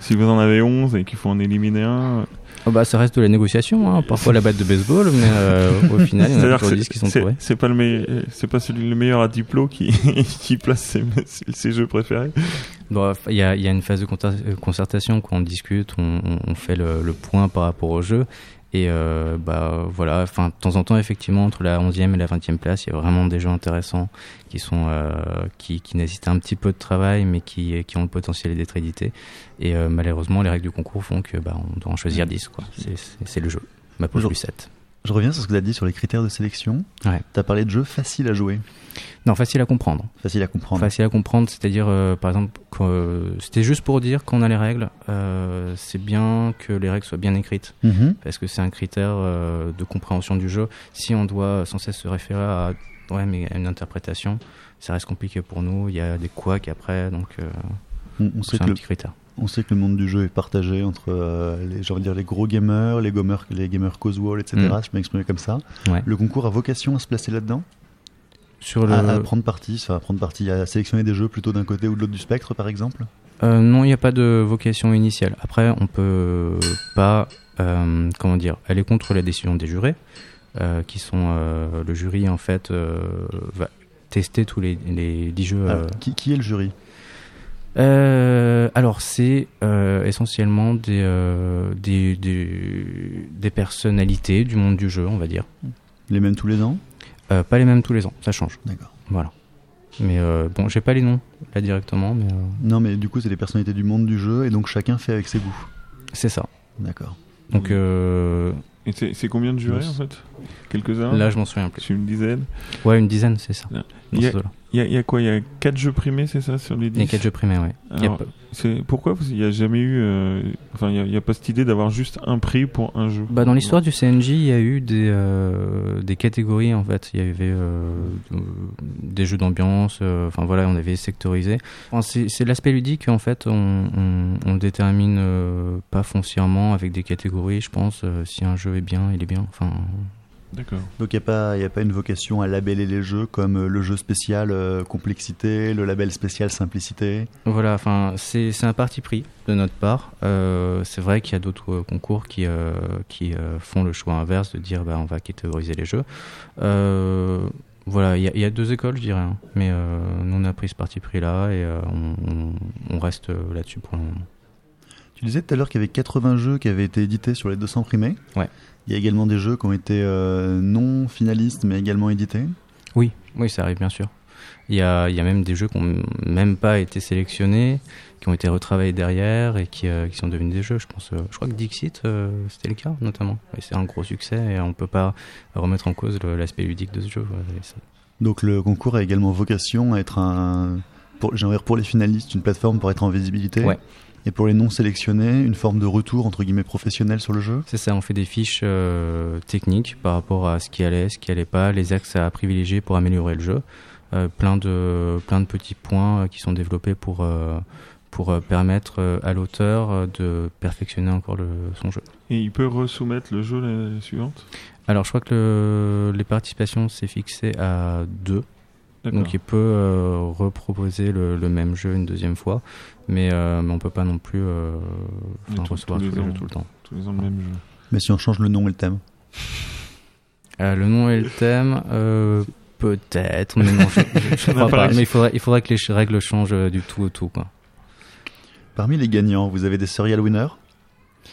Si vous en avez 11 et qu'il faut en éliminer un. Oh bah, ça reste de la négociation, hein. parfois la batte de baseball, mais euh, au final, il y en a toujours que 10 qui sont trouvés. c'est pas le meilleur, c'est pas celui le meilleur à diplôme qui, qui place ses, ses jeux préférés. Bon, il y a, il y a une phase de euh, concertation quand on discute, on, on- on fait le, le point par rapport au jeu. Et euh, bah voilà, enfin de temps en temps effectivement entre la 11e et la 20e place, il y a vraiment des jeux intéressants qui sont euh, qui, qui nécessitent un petit peu de travail mais qui, qui ont le potentiel d'être édités. Et euh, malheureusement les règles du concours font que bah on doit en choisir 10 quoi. C'est- le jeu. Ma Bonjour. plus 7. Je reviens sur ce que tu as dit sur les critères de sélection. Ouais. Tu as parlé de jeux faciles à jouer, Non, facile à comprendre. faciles à comprendre. Facile à comprendre, c'est-à-dire, euh, par exemple, euh, c'était juste pour dire qu'on a les règles. euh, c'est bien que les règles soient bien écrites, Mhm. parce que c'est un critère de compréhension du jeu. Si on doit sans cesse se référer à, ouais, mais à une interprétation, ça reste compliqué pour nous. Il y a des couacs après, donc On, sait que un le, petit critère. On sait que le monde du jeu est partagé entre euh, les, j'ai envie de dire, les gros gamers, les gamers, les gamers casual, etc. Mm. Je peux m'exprimer comme ça. Ouais. Le concours a vocation à se placer là-dedans? Sur le, à, à prendre parti, enfin, à prendre parti, à sélectionner des jeux plutôt d'un côté ou de l'autre du spectre, par exemple? Euh, non, il n'y a pas de vocation initiale. Après, on peut pas, euh, comment dire, aller contre la décision des jurés, qui sont le jury en fait va tester tous les, les 10 jeux. Alors, qui, qui est le jury? Euh, alors c'est euh, essentiellement des, euh, des, des des personnalités du monde du jeu, on va dire. Les mêmes tous les ans? Euh, pas les mêmes tous les ans, ça change. D'accord. Voilà. Mais euh, bon, j'ai pas les noms là directement, mais euh, Non, mais du coup, c'est des personnalités du monde du jeu et donc chacun fait avec ses goûts. c'est ça. D'accord. Donc euh, Et c'est c'est combien de jurés en fait? Quelques-uns? Là, je m'en souviens plus. C'est une dizaine? Ouais, une dizaine, c'est ça. Il y a-. Il y a, il y a quoi? Il y a 4 jeux primés, c'est ça, sur les 10 Il y a quatre jeux primés, ouais. Il a c'est pourquoi? Qu'il n'y a jamais eu. euh, Enfin, il n'y a, il pas cette idée d'avoir juste un prix pour un jeu. Bah, dans l'histoire du CNJ, il y a eu des, euh, des catégories en fait. Il y avait euh, des jeux d'ambiance. Enfin voilà, on avait sectorisé. Enfin, c'est l'aspect ludique en fait. On, on, on détermine pas foncièrement avec des catégories. Je pense si un jeu est bien, il est bien. Enfin D'accord. Donc il n'y a, pas- y a pas une vocation à labeller les jeux comme euh, le jeu spécial euh, complexité, le label spécial simplicité? voilà. Enfin c'est c'est un parti pris de notre part. Euh, c'est vrai qu'il y a d'autres euh, concours qui euh, qui euh, font le choix inverse de dire bah on va catégoriser les jeux. Euh, voilà, il y, a- il y a deux écoles, je dirais, hein. mais euh, nous on a pris ce parti pris là et euh, on, on- reste là-dessus pour le moment. Tu disais tout à l'heure qu'il y avait 80 jeux qui avaient été édités sur les 200 primés. Ouais. Il y a également des jeux qui ont été euh, non finalistes mais également édités? Oui, oui, ça arrive bien sûr. Il y a, il y a même des jeux qui n'ont même pas été sélectionnés, qui ont été retravaillés derrière et qui, euh, qui sont devenus des jeux. Je pense, euh, je crois que Dixit, c'était le cas notamment. Et c'est un gros succès et on peut pas remettre en cause l'aspect ludique de ce jeu. Donc le concours a également vocation à être un, pour, pour les finalistes, une plateforme pour être en visibilité? Ouais. Et pour les non sélectionnés, une forme de retour entre guillemets professionnel sur le jeu? C'est ça, on fait des fiches euh, techniques par rapport à ce qui allait, ce qui allait pas, les axes à privilégier pour améliorer le jeu. Euh, plein, de, plein de petits points euh, qui sont développés pour, euh, pour permettre à l'auteur de perfectionner encore le, son jeu. Et il peut resoumettre le jeu l'année suivante? Alors je crois que le- les participations c'est fixé à deux. Donc il peut euh, reproposer le, le même jeu une deuxième fois, mais, euh, mais on peut pas non plus euh, tout- recevoir tous les tous les jeux ans. tout le temps. Tous les ans le même jeu. Mais si on change le nom et le thème. Euh, le nom et le thème, euh, peut-être, mais non, je, crois pas. Mais il faudrait, il faudrait que les règles changent euh, du tout au tout. Quoi. Parmi les gagnants, vous avez des serial winners.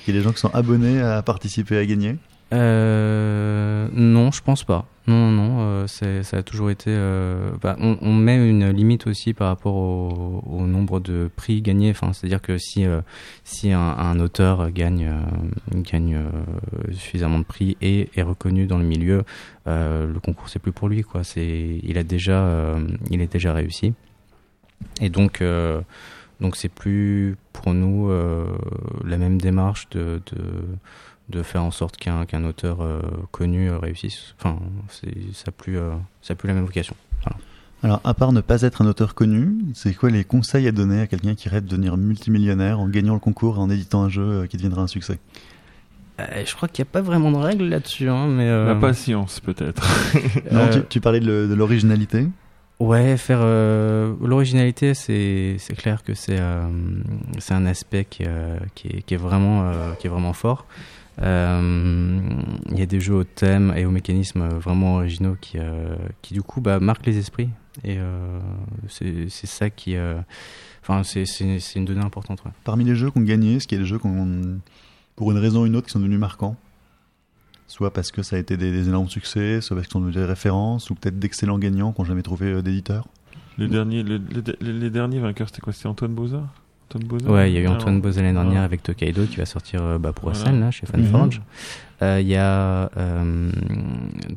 Il y a des gens qui sont abonnés à participer à gagner. Euh, non, je pense pas. Non, non, euh, ça a toujours été. euh, bah, on, on met une limite aussi par rapport au, au nombre de prix gagnés. Enfin, c'est-à-dire que si euh, si un, un auteur gagne euh, gagne euh, suffisamment de prix et est reconnu dans le milieu, le concours c'est plus pour lui. Quoi. C'est il a déjà il est déjà réussi. Et donc donc c'est plus pour nous la même démarche de, de de faire en sorte qu'un qu'un auteur euh, connu euh, réussisse. Enfin, ça a plus euh, plus la même vocation. Alors, à part ne pas être un auteur connu, c'est quoi les conseils à donner à quelqu'un qui rêve de devenir multimillionnaire en gagnant le concours et en éditant un jeu euh, qui deviendra un succès? Euh, je crois qu'il n'y a pas vraiment de règles là-dessus, hein, mais euh, La patience, peut-être. Non, euh, tu, tu parlais de, l'originalité. Ouais, faire euh, l'originalité, c'est c'est clair que c'est euh, c'est un aspect qui, euh, qui, est, qui est vraiment euh, qui est vraiment fort. Euh, Il y a des jeux au thème et au mécanisme vraiment originaux qui euh, qui du coup bah, marquent les esprits et euh, c'est ça qui enfin c'est une donnée importante. Ouais. Parmi les jeux qu'on gagné, est-ce qu'il y a des jeux qu'on, pour une raison ou une autre, qui sont devenus marquants? Soit parce que ça a été des, des énormes succès, soit parce qu'ils sont devenus des références, ou peut-être d'excellents gagnants qui n'ont jamais trouvé d'éditeur. Les derniers, les, les- les derniers vainqueurs, c'était quoi? C'était Antoine Bozard Antoine Ouais, il y a eu Antoine. Bozet l'année dernière Ah. avec Tokaido qui va sortir euh, bah, pour Voilà. SN là chez Mhm. Fanforge. Euh, Il y a euh,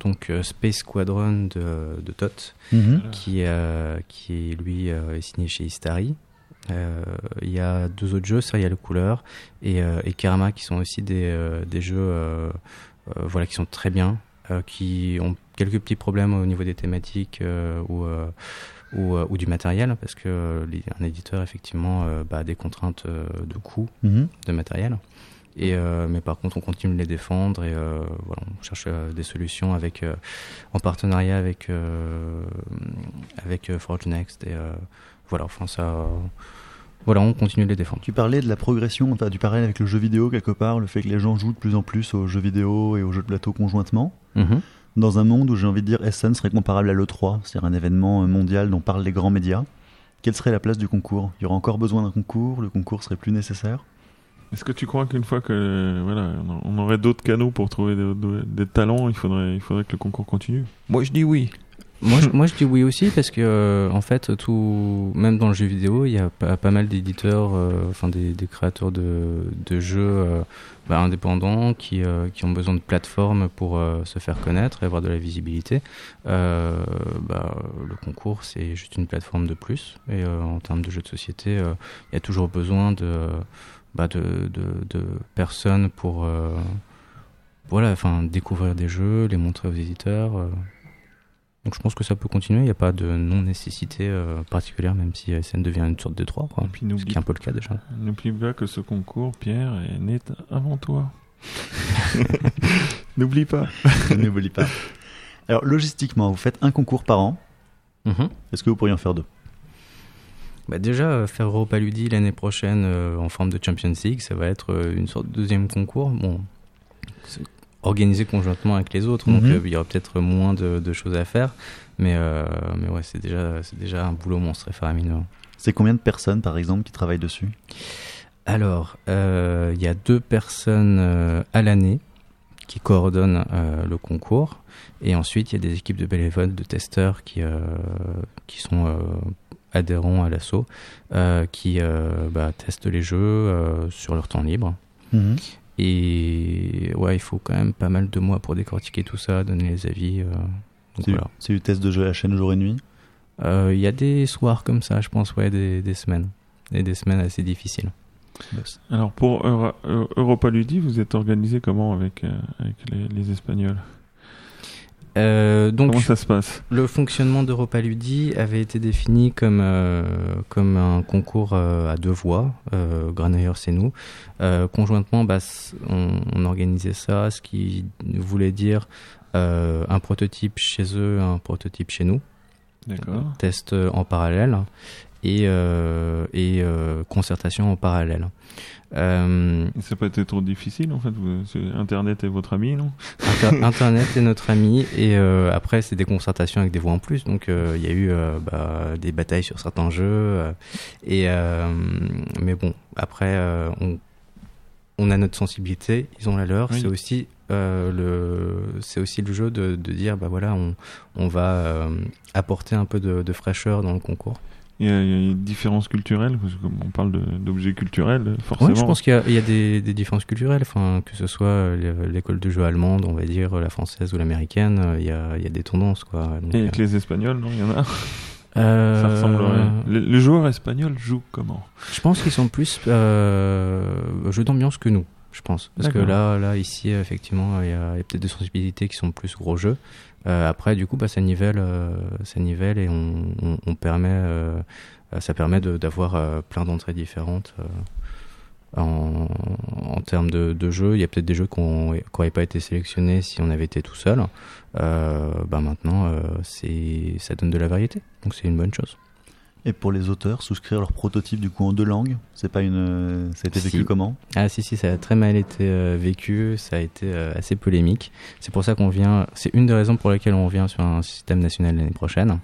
donc euh, Space Squadron de, de Tot qui, euh, qui lui euh, est signé chez Istari. Euh, Il y a deux autres jeux, Serial Couleur et, euh, et Karma, qui sont aussi des, euh, des jeux euh, euh, voilà, qui sont très bien, euh, qui ont quelques petits problèmes au niveau des thématiques euh, ou, euh, ou, euh, ou du matériel, parce que euh, les- un éditeur, effectivement, euh, bah, a des contraintes euh, de coût Mhm. de matériel. Et, euh, mais par contre, on continue de les défendre et euh, voilà, on cherche euh, des solutions avec, euh, en partenariat avec, euh, avec Forge Next. Et euh, voilà, enfin, ça, euh, voilà, on continue de les défendre. Tu parlais de la progression, enfin, du parallèle avec le jeu vidéo quelque part, le fait que les gens jouent de plus en plus aux jeux vidéo et aux jeux de plateau conjointement. Mhm. Dans un monde où j'ai envie de dire Essen serait comparable à l'E3, c'est-à-dire un événement mondial dont parlent les grands médias, quelle serait la place du concours? Il y aurait encore besoin d'un concours? Le concours serait plus nécessaire? Est-ce que tu crois qu'une fois que voilà, on aurait d'autres canaux pour trouver des, des- des talents, il faudrait, il faudrait que le concours continue? Moi, je dis oui. Moi, je, moi, je dis oui aussi parce que, euh, en fait, tout, même dans le jeu vidéo, il y a pas, mal d'éditeurs, euh, enfin des, des créateurs de, de jeux euh, bah, indépendants qui, euh, qui ont besoin de plateformes pour euh, se faire connaître et avoir de la visibilité. Euh, bah, le concours, c'est juste une plateforme de plus. Et en termes de jeux de société, il y a toujours besoin de, bah, de, de, de personnes pour voilà, enfin, découvrir des jeux, les montrer aux éditeurs. Donc je pense que ça peut continuer, il n'y a pas de non-nécessité euh, particulière, même si SN devient une sorte de 3, quoi. Et puis ce qui est un peu le cas déjà. N'oublie pas que ce concours, Pierre, est né avant toi. N'oublie pas. N'oublie pas. Alors, logistiquement, vous faites un concours par an. Mhm. Est-ce que vous pourriez en faire deux? Bah déjà, euh, faire Europa Ludi l'année prochaine euh, en forme de Champions League, ça va être une sorte de deuxième concours. Bon, organisé conjointement avec les autres, donc Mhm. euh, il y aura peut-être moins de, de choses à faire. Mais, euh, mais ouais, c'est déjà, déjà un boulot monstre et faramineux. C'est combien de personnes, par exemple, qui travaillent dessus? Alors, euh, il y a deux personnes à l'année qui coordonnent euh, le concours. Et ensuite, il y a des équipes de bénévoles, de testeurs qui, euh, qui sont euh, adhérents à l'assaut, qui bah, testent les jeux sur leur temps libre. Mhm. Et ouais, il faut quand même pas mal de mois pour décortiquer tout ça, donner les avis. euh, donc C'est voilà. c'est du test de jeu à la chaîne jour et nuit? Euh, Il y a des soirs comme ça, je pense, ouais, des, des semaines. Et des semaines assez difficiles. Alors pour Europa Ludi, vous êtes organisé comment avec, euh, avec les, les Espagnols? Euh, donc, Comment ça se passe le fonctionnement d'Europa Ludi avait été défini comme, euh, comme un concours euh, à deux voix, euh, Granailleurs c'est nous. Conjointement, bah, on, on organisait ça, ce qui voulait dire un prototype chez eux, un prototype chez nous. D'accord. test en parallèle et, et concertation en parallèle. Euh, Ça n'a pas été trop difficile en fait Internet est votre ami, non? Inter- Internet est notre ami et euh, après c'est des concertations avec des voix en plus donc euh, il y a eu euh, bah, des batailles sur certains jeux et mais bon après on, on a notre sensibilité ils ont la leur Oui. c'est aussi le c'est aussi le jeu de, de dire bah voilà on, on va apporter un peu de, de fraîcheur dans le concours il y, a, il y a une différence culturelle parce que comme on parle d'objets culturels, forcément. Oui, je pense qu'il y a, il y a des, des différences culturelles, enfin, que ce soit euh, l'école de jeu allemande, on va dire, la française ou l'américaine, euh, il y a, il y a des tendances. Quoi. Donc, Et avec les Espagnols, non Il y en a euh, Ça ressemblerait. Les, les joueurs espagnols jouent comment? Je pense qu'ils sont plus euh, jeux d'ambiance que nous, je pense. Parce que là, là, ici, effectivement, il y a, peut-être des sensibilités qui sont plus gros jeux. Euh, après, du coup, bah, ça nivelle, euh, ça nivelle et on, on, on permet, euh, ça permet de- d'avoir plein d'entrées différentes. en, en termes de, de jeux, il y a peut-être des jeux qui n'auraient pas été sélectionnés si on avait été tout seul. Bah maintenant, c'est, ça donne de la variété, donc c'est une bonne chose. Et pour les auteurs, souscrire leur prototype du coup en deux langues, c'est pas une, ça a été vécu Si. comment? Ah si si ça a très mal été euh, vécu, ça a été euh, assez polémique. C'est pour ça qu'on vient, c'est une des raisons pour lesquelles on revient sur un système national l'année prochaine.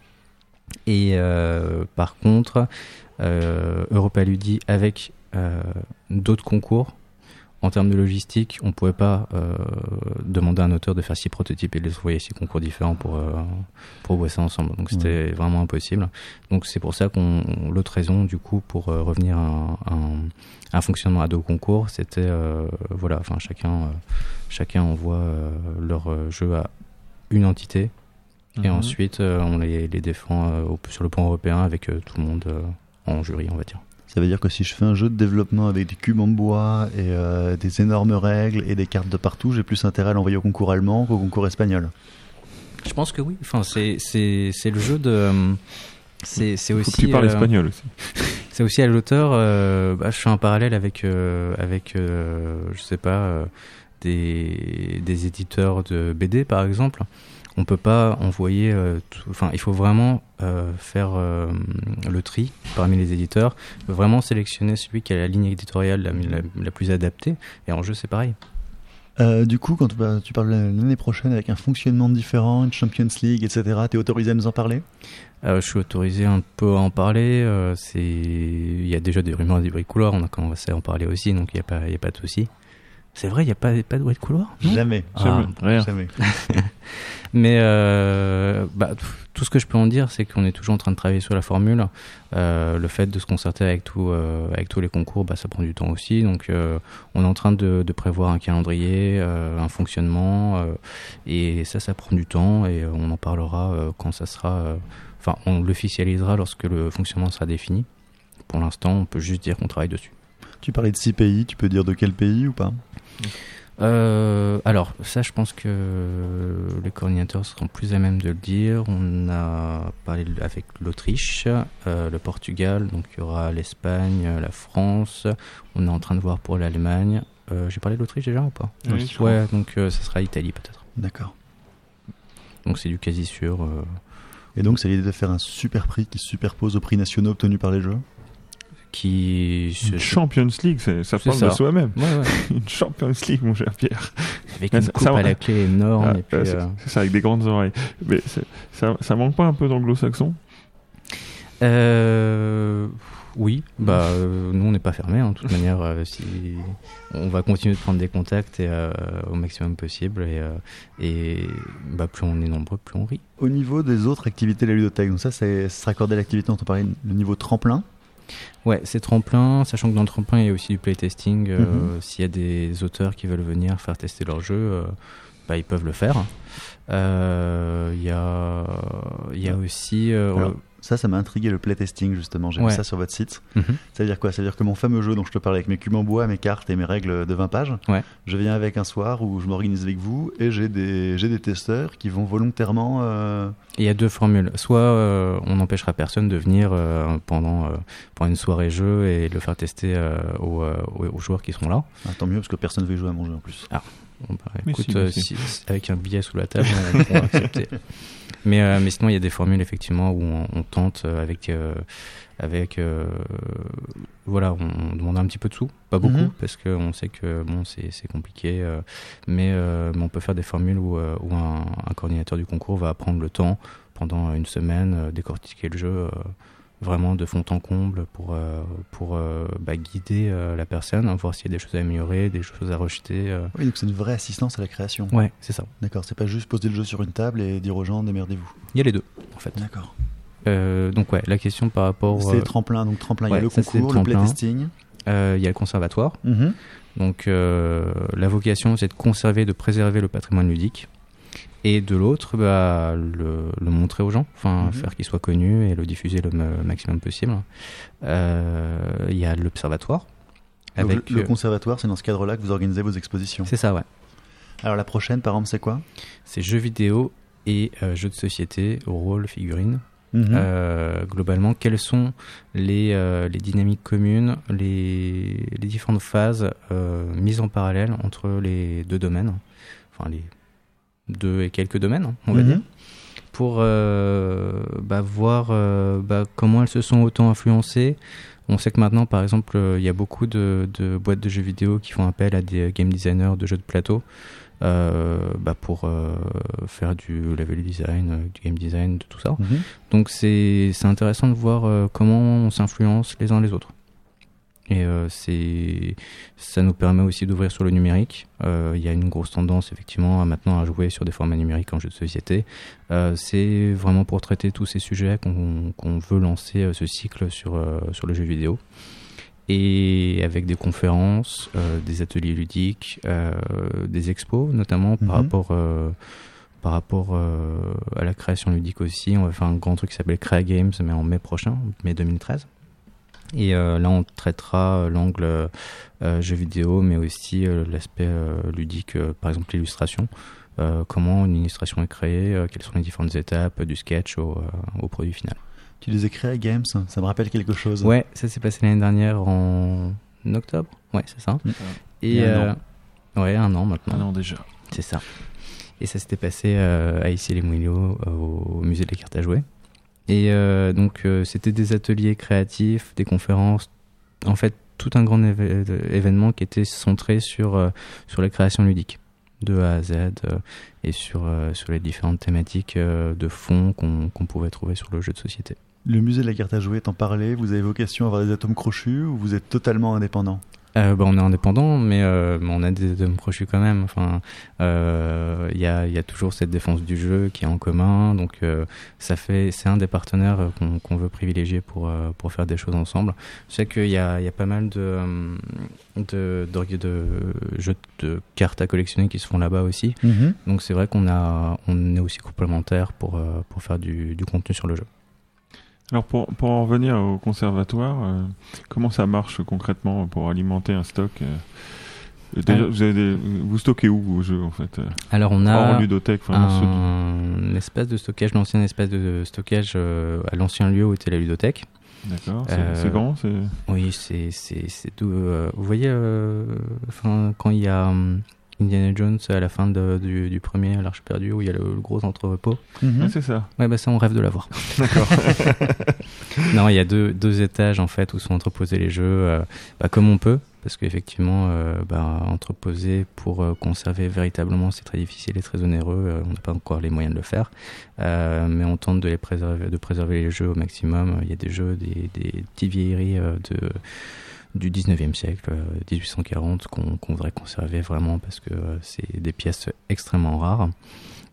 Et euh, par contre, Europa Ludi avec d'autres concours, en termes de logistique, on pouvait pas euh, demander à un auteur de faire six prototypes et de les envoyer six concours différents pour euh, pour bosser ensemble. Donc c'était vraiment impossible. Donc c'est pour ça qu'on l'autre raison du coup pour euh, revenir à un, fonctionnement à deux concours, c'était euh, voilà, enfin chacun chacun envoie leur jeu à une entité et Mhm. ensuite on les, les défend sur le plan européen avec tout le monde en jury, on va dire. Ça veut dire que si je fais un jeu de développement avec des cubes en bois et euh, des énormes règles et des cartes de partout, j'ai plus intérêt à l'envoyer au concours allemand qu'au concours espagnol. Je pense que oui. Enfin, c'est c'est c'est le jeu de euh, c'est c'est Faut aussi que tu parles euh, espagnol aussi. C'est aussi à l'auteur. euh, bah, je fais un parallèle avec euh, avec euh, je sais pas euh, des des éditeurs de BD par exemple. On peut pas envoyer. euh, tout- Enfin, il faut vraiment euh, faire euh, le tri parmi les éditeurs. Vraiment sélectionner celui qui a la ligne éditoriale la, la, la plus adaptée. Et en jeu, c'est pareil. Euh, du coup, quand tu parles l'année prochaine avec un fonctionnement différent, une Champions League, etc., t'es autorisé à nous en parler? Euh, je suis autorisé un peu à en parler. euh, c'est, il y a déjà des rumeurs des couloir. On a commencé à en parler aussi, donc il y a pas, il y a pas de souci. C'est vrai, il y a pas, pas de bruit de couloir. Jamais. Ah, Rien. Jamais. Mais euh, bah, tout ce que je peux en dire, c'est qu'on est toujours en train de travailler sur la formule. Euh, le fait de se concerter avec, tout, euh, avec tous les concours, bah, ça prend du temps aussi. Donc, euh, on est en train de, de prévoir un calendrier, euh, un fonctionnement, euh, et ça, ça prend du temps. Et on en parlera euh, quand ça sera. euh, Enfin, on l'officialisera lorsque le fonctionnement sera défini. Pour l'instant, on peut juste dire qu'on travaille dessus. Tu parlais de six pays, tu peux dire de quel pays ou pas? Euh, alors, ça, je pense que les coordinateurs seront plus à même de le dire. On a parlé avec l'Autriche, euh, le Portugal, donc il y aura l'Espagne, la France. On est en train de voir pour l'Allemagne. Euh, J'ai parlé de l'Autriche déjà ou pas Oui. Ouais, donc euh, ça sera l'Italie peut-être. D'accord. Donc c'est du quasi sûr. euh, Et donc, c'est l'idée de faire un super prix qui se superpose aux prix nationaux obtenus par les jeux? Qui se- Une Champions League, ça parle ça. de soi-même. Ouais, ouais. Une Champions League, mon cher Pierre. avec une ça- coupe ça- à la clé énorme. Ah, et puis, c'est euh, c'est ça, avec des grandes oreilles. Mais ça, ça manque pas un peu d'anglo-saxon? Euh, Oui, bah euh, nous on n'est pas fermé. De toute manière, euh, si on va continuer de prendre des contacts et, euh, au maximum possible et, euh, et bah, plus on est nombreux, plus on rit. Au niveau des autres activités de la ludothèque, donc ça, c'est se raccorder à l'activité dont on parlait, le niveau tremplin. Ouais, c'est tremplin, sachant que dans le tremplin il y a aussi du playtesting. euh, Mhm. S'il y a des auteurs qui veulent venir faire tester leur jeu, euh, bah, ils peuvent le faire. Euh, Il y a, il y a aussi. Alors, ça, ça m'a intrigué le playtesting justement. J'ai Ouais. vu ça sur votre site. mhm. Ça veut dire quoi? Ça veut dire que mon fameux jeu dont je te parlais avec mes cubes en bois, mes cartes et mes règles de 20 pages, Ouais. je viens avec un soir où je m'organise avec vous et j'ai des, j'ai des testeurs qui vont volontairement. euh, Il y a deux formules. Soit euh, on n'empêchera personne de venir euh, pendant, euh, pendant une soirée jeu et le faire tester euh, aux, aux- aux joueurs qui seront là. ah, tant mieux parce que personne ne veut jouer à mon jeu en plus. Bon, bah, Mais écoute, si, mais euh, si. si- si- avec un billet sous la table, on, pourra accepter. Mais, euh, mais sinon, il y a des formules effectivement où on, on tente euh, avec, euh, avec euh, voilà, on, on demande un petit peu de sous, pas beaucoup, Mhm. parce qu'on sait que bon, c'est c'est compliqué, euh, mais, euh, mais on peut faire des formules où, où un, un coordinateur du concours va prendre le temps pendant une semaine, décortiquer le jeu. Vraiment de fond en comble pour, euh, pour euh, bah, guider euh, la personne, hein, voir s'il y a des choses à améliorer, des choses à rejeter. Oui, donc c'est une vraie assistance à la création. Ouais, c'est ça. D'accord, c'est pas juste poser le jeu sur une table et dire aux gens démerdez-vous. Il y a les deux, en fait. D'accord. Euh, donc ouais, la question par rapport, C'est tremplin, donc tremplin, il y a le ça, le concours, le tremplin. playtesting. euh, il y a le conservatoire. Mhm. Donc euh, la vocation, c'est de conserver, de préserver le patrimoine ludique. Et de l'autre, bah, le, le montrer aux gens, enfin Mhm. faire qu'il soit connu et le diffuser le ma- maximum possible. Euh, Il y a l'observatoire. Avec, le, le euh, conservatoire, c'est dans ce cadre-là que vous organisez vos expositions. c'est ça, ouais. Alors la prochaine, par exemple, c'est quoi? C'est jeux vidéo et euh, jeux de société, rôle, figurines. Mhm. Euh, globalement, quelles sont les, euh, les dynamiques communes, les, les différentes phases mises en parallèle entre les deux domaines, enfin les deux et quelques domaines, on va Mhm. dire, pour euh, bah, voir euh, bah, comment elles se sont autant influencées. On sait que maintenant, par exemple, euh, il y a beaucoup de, de boîtes de jeux vidéo qui font appel à des game designers de jeux de plateau euh, bah, pour euh, faire du level design, du game design, de tout ça. Mhm. Donc c'est c'est intéressant de voir comment on s'influence les uns les autres. Et euh, c'est ça nous permet aussi d'ouvrir sur le numérique. Euh, Il y a une grosse tendance effectivement à maintenant à jouer sur des formats numériques en jeu de société. Euh, c'est vraiment pour traiter tous ces sujets qu'on qu'on veut lancer euh, ce cycle sur euh, sur le jeu vidéo. Et avec des conférences, euh, des ateliers ludiques, euh, des expos notamment par Mhm. rapport euh, par rapport euh, à la création ludique aussi. On va faire un grand truc qui s'appelle Crea Games, mais en mai prochain, mai 2013. Et euh, là, on traitera l'angle euh, euh, jeu vidéo, mais aussi euh, l'aspect euh, ludique, euh, par exemple l'illustration. Euh, comment une illustration est créée, euh, quelles sont les différentes étapes du sketch au, euh, au produit final. Tu les écris à Games, ça me rappelle quelque chose. Ouais, ça s'est passé l'année dernière en octobre. Ouais, c'est ça. Mm. Et Il y a un euh, ouais, un an maintenant. Ah non, déjà. C'est ça. Et ça s'était passé euh, à Issy-les-Moulineaux, euh, au musée des cartes à jouer. Et euh, donc, euh, c'était des ateliers créatifs, des conférences, en fait, tout un grand éve- événement qui était centré sur, euh, sur la création ludique, de A à Z, euh, et sur, euh, sur les différentes thématiques euh, de fond qu'on pouvait trouver sur le jeu de société. Le musée de la carte à jouer t'en parlait, vous avez vocation à avoir des atomes crochus ou vous êtes totalement indépendant? Euh, bah, on est indépendant, mais, euh, mais on a des hommes crochus quand même. Enfin, euh, il y, a, y a toujours cette défense du jeu qui est en commun, donc euh, ça fait, c'est un des partenaires euh, qu'on qu'on veut privilégier pour euh, pour faire des choses ensemble. Je sais qu'il y a, il y a pas mal de euh, de, de, de jeux de cartes à collectionner qui se font là-bas aussi. Donc c'est vrai qu'on a, on est aussi complémentaires pour euh, pour faire du, du contenu sur le jeu. Alors pour, pour en revenir au conservatoire, euh, comment ça marche concrètement pour alimenter un stock euh, Déjà, vous, avez des- vous stockez où vos jeux en fait euh, Alors on a ludothèque, de- un espace de stockage, l'ancien espace de stockage euh, à l'ancien lieu où était la ludothèque. D'accord, c'est Euh, grand. Oui, c'est tout. euh, vous voyez, euh, quand il y a hum, Indiana Jones à la fin de- du, du premier l'Arche perdue où il y a le, le gros entrepôt. Ah, c'est ça. Ouais, bah ça, on rêve de l'avoir. D'accord. non, il y a deux, deux étages en fait où sont entreposés les jeux, euh, bah, comme on peut, parce qu'effectivement, euh, bah, entreposer pour euh, conserver véritablement, c'est très difficile et très onéreux. euh, on n'a pas encore les moyens de le faire, Euh, mais on tente de les préserver, de préserver les jeux au maximum. Il y a des jeux, des, des petites vieilleries euh, de du 19e siècle, euh, 1840, qu'on qu'on voudrait conserver vraiment parce que euh, c'est des pièces extrêmement rares.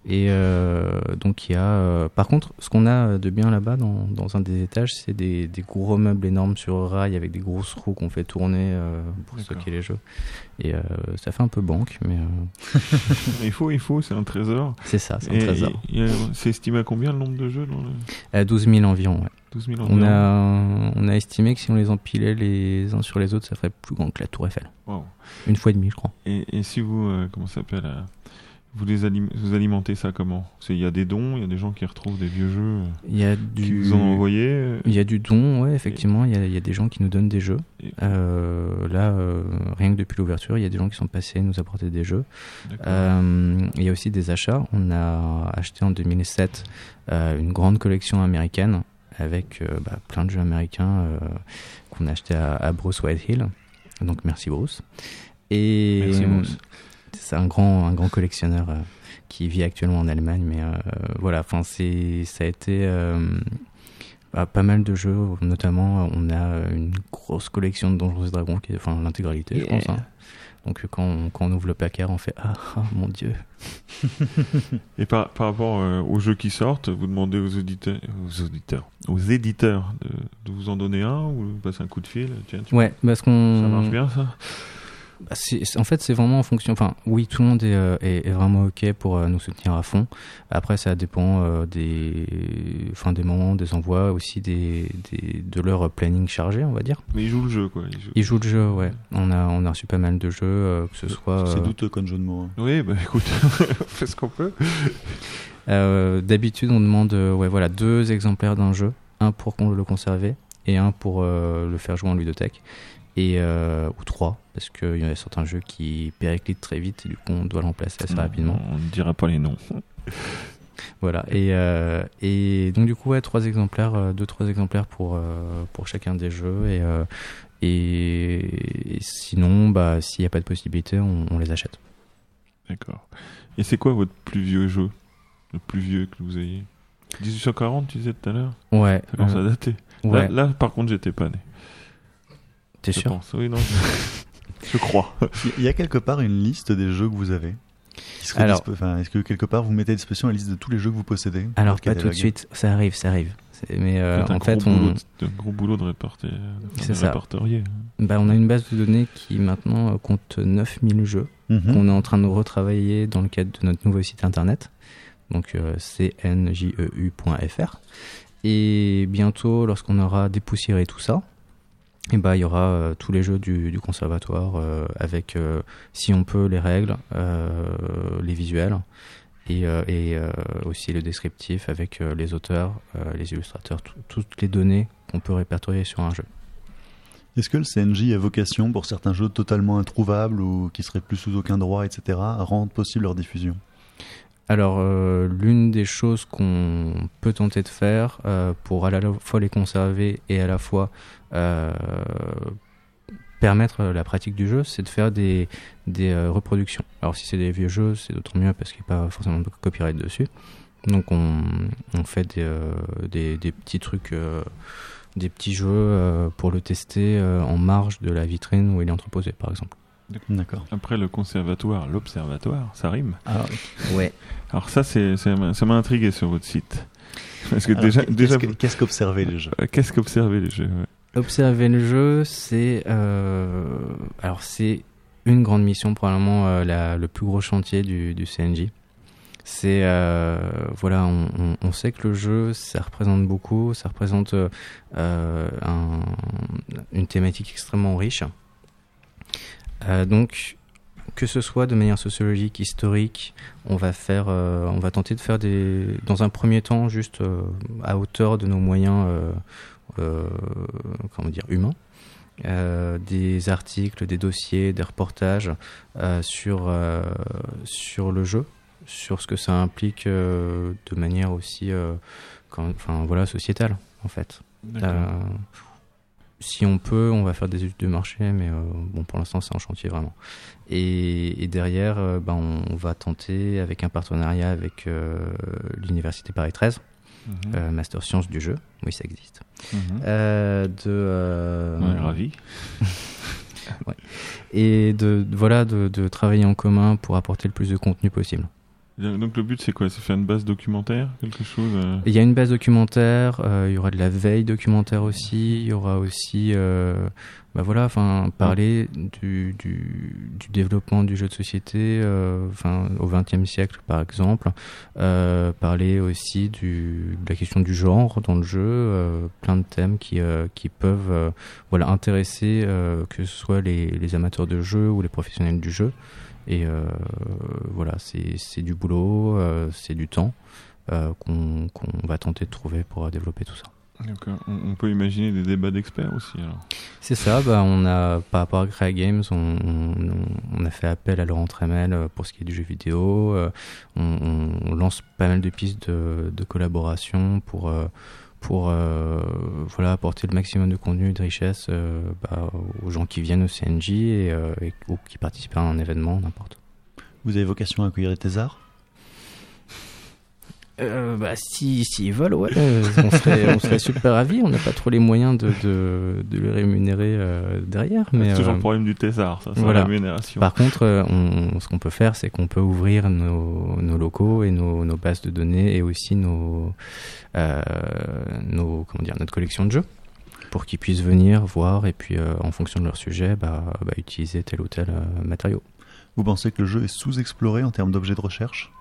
Et euh, donc il y a, euh, par contre, ce qu'on a de bien là-bas dans, dans un des étages, c'est des, des gros meubles énormes sur rail avec des grosses roues qu'on fait tourner euh, pour stocker les jeux. Et euh, ça fait un peu banque, mais euh, Il faut, il faut, c'est un trésor. c'est ça, c'est un Et trésor. C'est estimé à combien le nombre de jeux dans le À 12 000 environ. ouais. 12 000 On a, on a estimé que si on les empilait les uns sur les autres, ça ferait plus grand que la Tour Eiffel. Wow. Une fois et demie, je crois. Et, et si vous, euh, comment ça s'appelle euh, vous, les alim- vous alimentez ça comment? Il y a des dons, il y a des gens qui retrouvent des vieux jeux euh, Il y a qui du, vous ont envoyé. euh, il y a du don, ouais, effectivement. Il y a, il y a des gens qui nous donnent des jeux. Et- Euh, là, euh, rien que depuis l'ouverture, il y a des gens qui sont passés nous apporter des jeux. Euh, il y a aussi des achats. On a acheté en 2007 euh, une grande collection américaine avec euh, bah, plein de jeux américains euh, qu'on a acheté à, à Bruce Whitehill. Donc merci Bruce. Et Merci, Bruce. c'est un grand, un grand collectionneur euh, qui vit actuellement en Allemagne. Mais euh, voilà, enfin c'est, ça a été euh, bah, pas mal de jeux. Notamment, on a une grosse collection de Donjons et Dragons, qui enfin l'intégralité, je pense. hein. Donc quand on, quand on ouvre le placard, on fait ah, ah, mon dieu. Et par, par rapport euh, aux jeux qui sortent, vous demandez aux auditeurs, aux auditeurs, aux éditeurs de, de vous en donner un ou passer un coup de fil. Tiens, tu- Ouais, parce qu'on ça marche bien ça? Bah, en fait, c'est vraiment en fonction. Enfin, oui, tout le monde est, euh, est, est vraiment ok pour euh, nous soutenir à fond. Après, ça dépend euh, des, enfin, des moments, des envois, aussi des, des, de leur planning chargé, on va dire. Mais ils jouent le jeu quoi. Ils jouent- Ils jouent le jeu, ouais. On a, on a reçu pas mal de jeux, euh, que ce soit. C'est euh, douteux comme jeu de mots. hein. Oui, bah écoute, on fait ce qu'on peut. euh, D'habitude, on demande, euh, ouais, voilà, deux exemplaires d'un jeu, un pour qu'on le conserver et un pour euh, le faire jouer en ludothèque. Et euh, ou trois, parce qu'il y a certains jeux qui périclitent très vite et du coup on doit le remplacer assez rapidement. On ne dira pas les noms. Voilà, et, euh, et donc du coup, ouais, trois exemplaires, euh, deux, trois exemplaires pour, euh, pour chacun des jeux. Et, et, et sinon, bah, s'il n'y a pas de possibilité, on, on les achète. D'accord. Et c'est quoi votre plus vieux jeu? Le plus vieux que vous ayez? 1840, tu disais tout à l'heure? Ouais, Ça commence à dater. ouais. Là, là, par contre, j'étais pas né. T'es je sûr pense. Oui, non. je crois. Il y a quelque part une liste des jeux que vous avez Alors- dispo- enfin, Est-ce que quelque part vous mettez à disposition la liste de tous les jeux que vous possédez Alors, pas tout de suite, ça arrive, ça arrive. C'est- Mais euh, en boulot de- un gros boulot de réporter. C'est de répertorier. bah, on a une base de données qui maintenant euh, compte 9000 jeux. Mhm. qu'on est en train de retravailler dans le cadre de notre nouveau site internet, donc euh, cnjeu.fr. Et bientôt, lorsqu'on aura dépoussiéré tout ça, et bah, il y aura euh, tous les jeux du, du conservatoire euh, avec, euh, si on peut, les règles, les visuels et, et aussi le descriptif avec les auteurs, les illustrateurs, tout- toutes les données qu'on peut répertorier sur un jeu. Est-ce que le CNJ a vocation pour certains jeux totalement introuvables ou qui seraient plus sous aucun droit, etc., à rendre possible leur diffusion? Alors, euh, l'une des choses qu'on peut tenter de faire euh, pour à la fois les conserver et à la fois permettre la pratique du jeu, c'est de faire des, des euh, reproductions. Alors, si c'est des vieux jeux, c'est d'autant mieux parce qu'il n'y a pas forcément de copyright dessus. Donc, on, on fait des, euh, des, des petits trucs, euh, des petits jeux euh, pour le tester euh, en marge de la vitrine où il est entreposé, par exemple. D'accord. Après le conservatoire, l'observatoire, ça rime. Alors, Ouais. Alors ça, c'est, ça m'a ça m'a intrigué sur votre site. Parce que alors, déjà, qu'est-ce déjà, que- qu'est-ce qu'observer les jeux? Euh, qu'est-ce qu'observer les jeux ouais. Observer le jeu, c'est euh, alors c'est une grande mission, probablement euh, la- le plus gros chantier du, CNJ. C'est euh, voilà, on, sait que le jeu, ça représente beaucoup, ça représente un- une thématique extrêmement riche. Donc, que ce soit de manière sociologique, historique, on va faire, on va tenter de faire des, dans un premier temps, juste à hauteur de nos moyens, comment dire, humains, euh, des articles, des dossiers, des reportages euh, sur euh, sur le jeu, sur ce que ça implique euh, de manière aussi, euh, quand- enfin voilà, sociétale en fait. Euh, si on peut, on va faire des études de marché, mais euh, bon, pour l'instant, c'est en chantier vraiment. Et, et derrière, euh, ben, on, on va tenter avec un partenariat avec euh, l'université Paris 13, Mhm. euh, master sciences du jeu, oui, ça existe. Mhm. Euh, de euh, Ouais, ravi. et de voilà de, de travailler en commun pour apporter le plus de contenu possible. Donc le but c'est quoi? C'est faire une base documentaire, quelque chose euh, Il y a une base documentaire, euh, il y aura de la veille documentaire aussi, il y aura aussi, euh, bah voilà, enfin parler du, du, du développement du jeu de société, euh, enfin au XXe siècle par exemple, euh, parler aussi du, de la question du genre dans le jeu, euh, plein de thèmes qui euh, qui peuvent euh, voilà intéresser euh, que ce soit les, les amateurs de jeu ou les professionnels du jeu. Et euh, voilà, c'est c'est du boulot, euh, c'est du temps euh, qu'on qu'on va tenter de trouver pour développer tout ça. D'accord. On, on peut imaginer des débats d'experts aussi. Alors. C'est ça, bah, on a, par rapport à Crea Games, on, on, on a fait appel à Laurent Tremel euh, pour ce qui est du jeu vidéo. euh, On, lance pas mal de pistes de, de collaboration pour, euh, pour euh, voilà, apporter le maximum de contenu et de richesse euh, bah, aux gens qui viennent au CNJ et, euh, et- ou qui participent à un événement, n'importe. Vous avez vocation à accueillir des thésards? Euh, bah, si, s'ils veulent, ouais, euh, on, serait, on serait super ravis. On n'a pas trop les moyens de, de, de les rémunérer euh, derrière. Mais, c'est toujours euh, le problème du thésard, ça, c'est voilà. la rémunération. Par contre, euh, on, ce qu'on peut faire, c'est qu'on peut ouvrir nos, nos locaux et nos, nos bases de données et aussi nos, euh, nos, comment dire, notre collection de jeux pour qu'ils puissent venir voir et puis euh, en fonction de leur sujet, bah, bah, utiliser tel ou tel euh, matériau. Vous pensez que le jeu est sous-exploré en termes d'objets de recherche?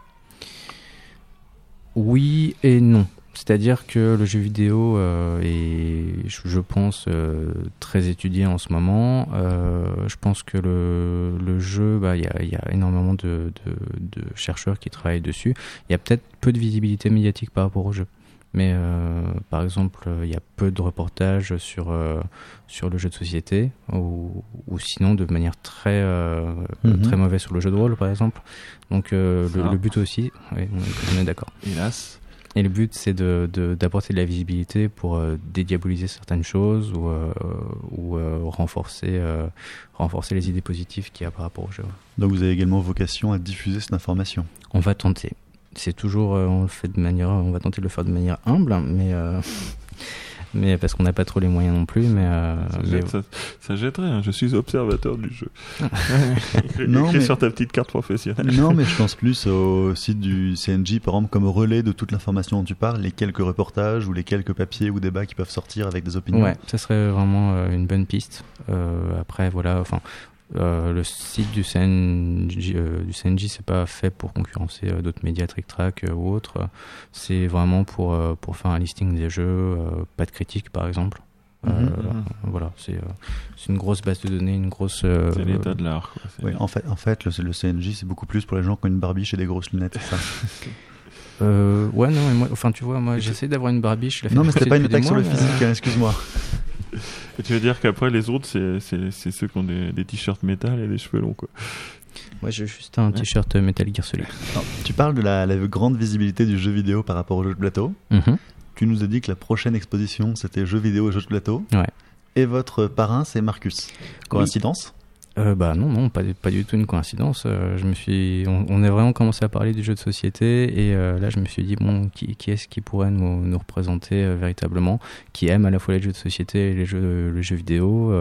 Oui et non. C'est-à-dire que le jeu vidéo euh, est, je pense, euh, très étudié en ce moment. Euh, je pense que le, le jeu, bah, il y, a, y a énormément de, de, de chercheurs qui travaillent dessus. Il y a peut-être peu de visibilité médiatique par rapport au jeu. Mais euh, par exemple, euh, il y a peu de reportages sur, euh, sur le jeu de société, ou, ou sinon de manière très, euh, Mhm. très mauvaise sur le jeu de rôle, par exemple. Donc euh, le, but aussi, oui, on est- d'accord. Hélas. Et le but, c'est de, de- d'apporter de la visibilité pour euh, dédiaboliser certaines choses ou, euh, ou euh, renforcer, euh, renforcer les idées positives qu'il y a par rapport au jeu. Donc vous avez également vocation à diffuser cette information. On va tenter. C'est toujours, euh, on le fait de manière, on va tenter de le faire de manière humble, mais, euh, mais parce qu'on n'a pas trop les moyens non plus. Mais, euh, Ça, mais jette- ça- ça jetterait, hein. je suis observateur du jeu. Non, écrit mais- sur ta petite carte professionnelle. non, mais je pense plus au site du CNJ, par exemple, comme relais de toute l'information dont tu parles, les quelques reportages ou les quelques papiers ou débats qui peuvent sortir avec des opinions. Ouais, ça serait vraiment euh, une bonne piste. Euh, après, voilà, enfin, euh, le site du CNJ, euh, du CNJ, c'est pas fait pour concurrencer euh, d'autres médias, Trick Track euh, ou autres. C'est vraiment pour euh, pour faire un listing des jeux, euh, pas de critique, par exemple. Euh, Mhm. Voilà, c'est euh, c'est une grosse base de données, une grosse. euh, C'est l'état de l'art. en fait, en fait le, le CNJ, c'est beaucoup plus pour les gens qui ont une barbiche et des grosses lunettes. c'est ça. euh, ouais, non, mais moi, enfin, tu vois, moi, j'essaie d'avoir une barbiche. je non, mais c'était pas une attaque sur le physique, hein, excuse-moi. Et tu veux dire qu'après les autres, c'est, c'est, c'est ceux qui ont des, des t-shirts métal et des cheveux longs, quoi. Moi, j'ai juste un t-shirt Metal Gear Solid. Non, tu parles de la, la grande visibilité du jeu vidéo par rapport au jeu de plateau. Mhm. Tu nous as dit que la prochaine exposition, c'était jeux vidéo et jeux de plateau. Ouais. Et votre parrain, c'est Marcus. Coïncidence? Euh, bah non, non, pas, du- pas du tout une coïncidence. Euh, je me suis, on, on a vraiment commencé à parler du jeu de société et euh, là je me suis dit bon, qui, qui est-ce qui pourrait nous, nous représenter véritablement, qui aime à la fois les jeux de société et les jeux, les jeux vidéo.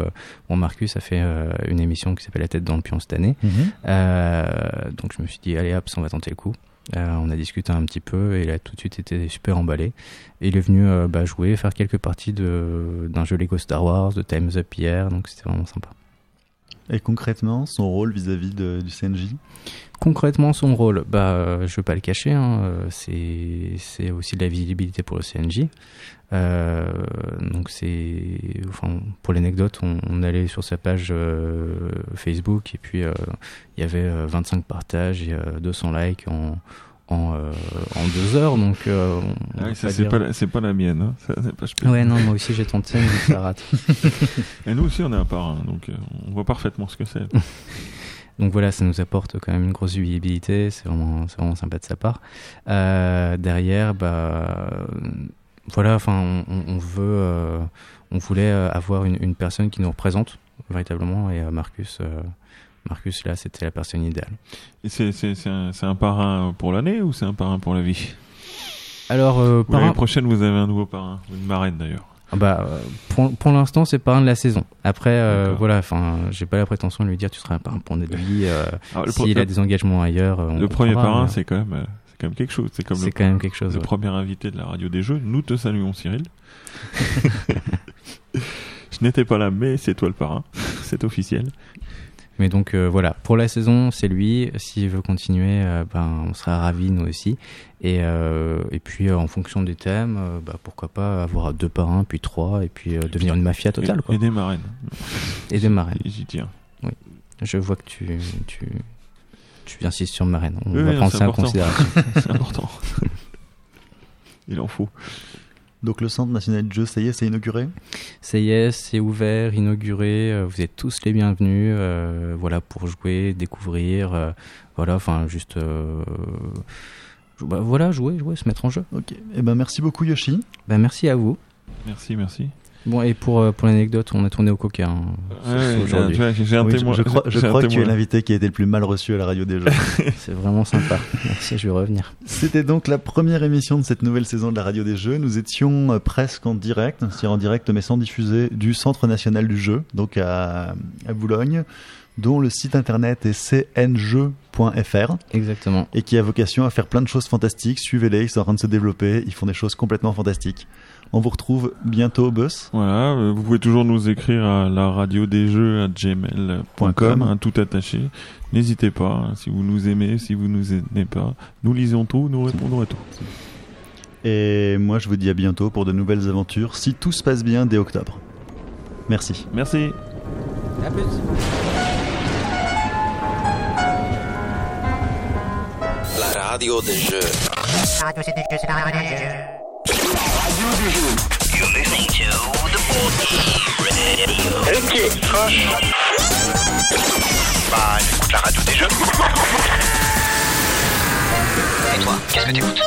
Bon, Marcus a fait une émission qui s'appelle La tête dans le pion cette année, Euh, donc je me suis dit allez hop, on va tenter le coup. Euh, on a discuté un petit peu et il a tout de suite été super emballé. Et il est venu euh, bah, jouer, faire quelques parties de, d'un jeu Lego Star Wars, de Time's Up hier, donc c'était vraiment sympa. Et concrètement, son rôle vis-à-vis du CNJ Concrètement, son rôle, bah, euh, je vais pas le cacher, hein, euh, c'est aussi de la visibilité pour le CNJ. Euh, donc c'est, enfin, pour l'anecdote, on, allait sur sa page Facebook et puis il y avait euh, 25 partages et euh, 200 likes en en, euh, en deux heures, donc euh, Ah oui, c'est, dire- pas la, c'est pas la mienne. Hein. Ça, c'est pas- je peux- Ouais, non, moi aussi j'ai tenté, mais ça rate. Et nous aussi, on est un parrain, donc euh, on voit parfaitement ce que c'est. Donc voilà, ça nous apporte quand même une grosse visibilité, c'est vraiment, vraiment sympa de sa part. Derrière, bah, voilà, enfin, on, veut, on voulait avoir une, une personne qui nous représente véritablement, et Marcus, Marcus là, c'était la personne idéale. Et c'est, c'est, c'est, un, c'est un parrain pour l'année ou c'est un parrain pour la vie? Alors, euh, L'année prochaine, vous avez un nouveau parrain, ou une marraine d'ailleurs. Ah Bah, euh, pour, pour l'instant, c'est parrain de la saison. Après, euh, voilà, enfin, j'ai pas la prétention de lui dire tu seras un parrain pour notre vie. euh, pro- S'il a des engagements ailleurs, euh, on le premier parrain, mais c'est quand même, euh, c'est quand même quelque chose. C'est comme c'est le, quand même quelque chose. le ouais. premier invité de la radio des jeux. Nous te saluons, Cyril. Je n'étais pas là, mais c'est toi le parrain. c'est officiel. Mais donc euh, voilà, pour la saison, c'est lui. S'il veut continuer, euh, ben on sera ravis nous aussi. Et euh, et puis en fonction des thèmes, bah, pourquoi pas avoir deux parrains, puis trois, et puis devenir une mafia totale et, quoi. et des marraines. Et des marraines. J'y tiens. Je vois que tu tu tu insistes sur marraine. On Oui, va oui, prendre ça en considération. c'est important. Il en faut. Donc le Centre national du jeu, ça y est, c'est inauguré Ça y est, c'est ouvert, inauguré. euh, Vous êtes tous les bienvenus. euh, voilà pour jouer, découvrir. euh, voilà, enfin juste. euh, bah, voilà, jouer, jouer, se mettre en jeu. Ok. Eh ben merci beaucoup Yoshi. Ben merci à vous. Merci, merci. Bon, et pour, euh, pour l'anecdote, on a tourné au coca hein, ce- Ouais, j'ai- aujourd'hui. tu vois, J'ai un Oui, je- témoin. je crois, je j'ai un crois que tu es l'invité qui a été le plus mal reçu à la radio des jeux. C'est vraiment sympa. Merci, je vais revenir. C'était donc la première émission de cette nouvelle saison de la radio des jeux. Nous étions euh, presque en direct, c'est-à-dire en direct mais sans diffuser, du Centre national du jeu, donc à, à Boulogne, dont le site internet est cnjeux.fr Exactement. et qui a vocation à faire plein de choses fantastiques. Suivez-les, ils sont en train de se développer, ils font des choses complètement fantastiques. On vous retrouve bientôt au bus. Voilà, euh, vous pouvez toujours nous écrire à la radio des jeux à gmail.com, .com. hein, tout attaché. N'hésitez pas, hein, si vous nous aimez, si vous nous aimez pas, nous lisons tout, nous répondons à tout. Et moi, je vous dis à bientôt pour de nouvelles aventures, si tout se passe bien dès octobre. Merci. Merci. À plus. La radio des jeux. You're listening to the Radio. Ok. Bah, écoute la radio des jeux. Et toi, qu'est-ce que t'écoutes.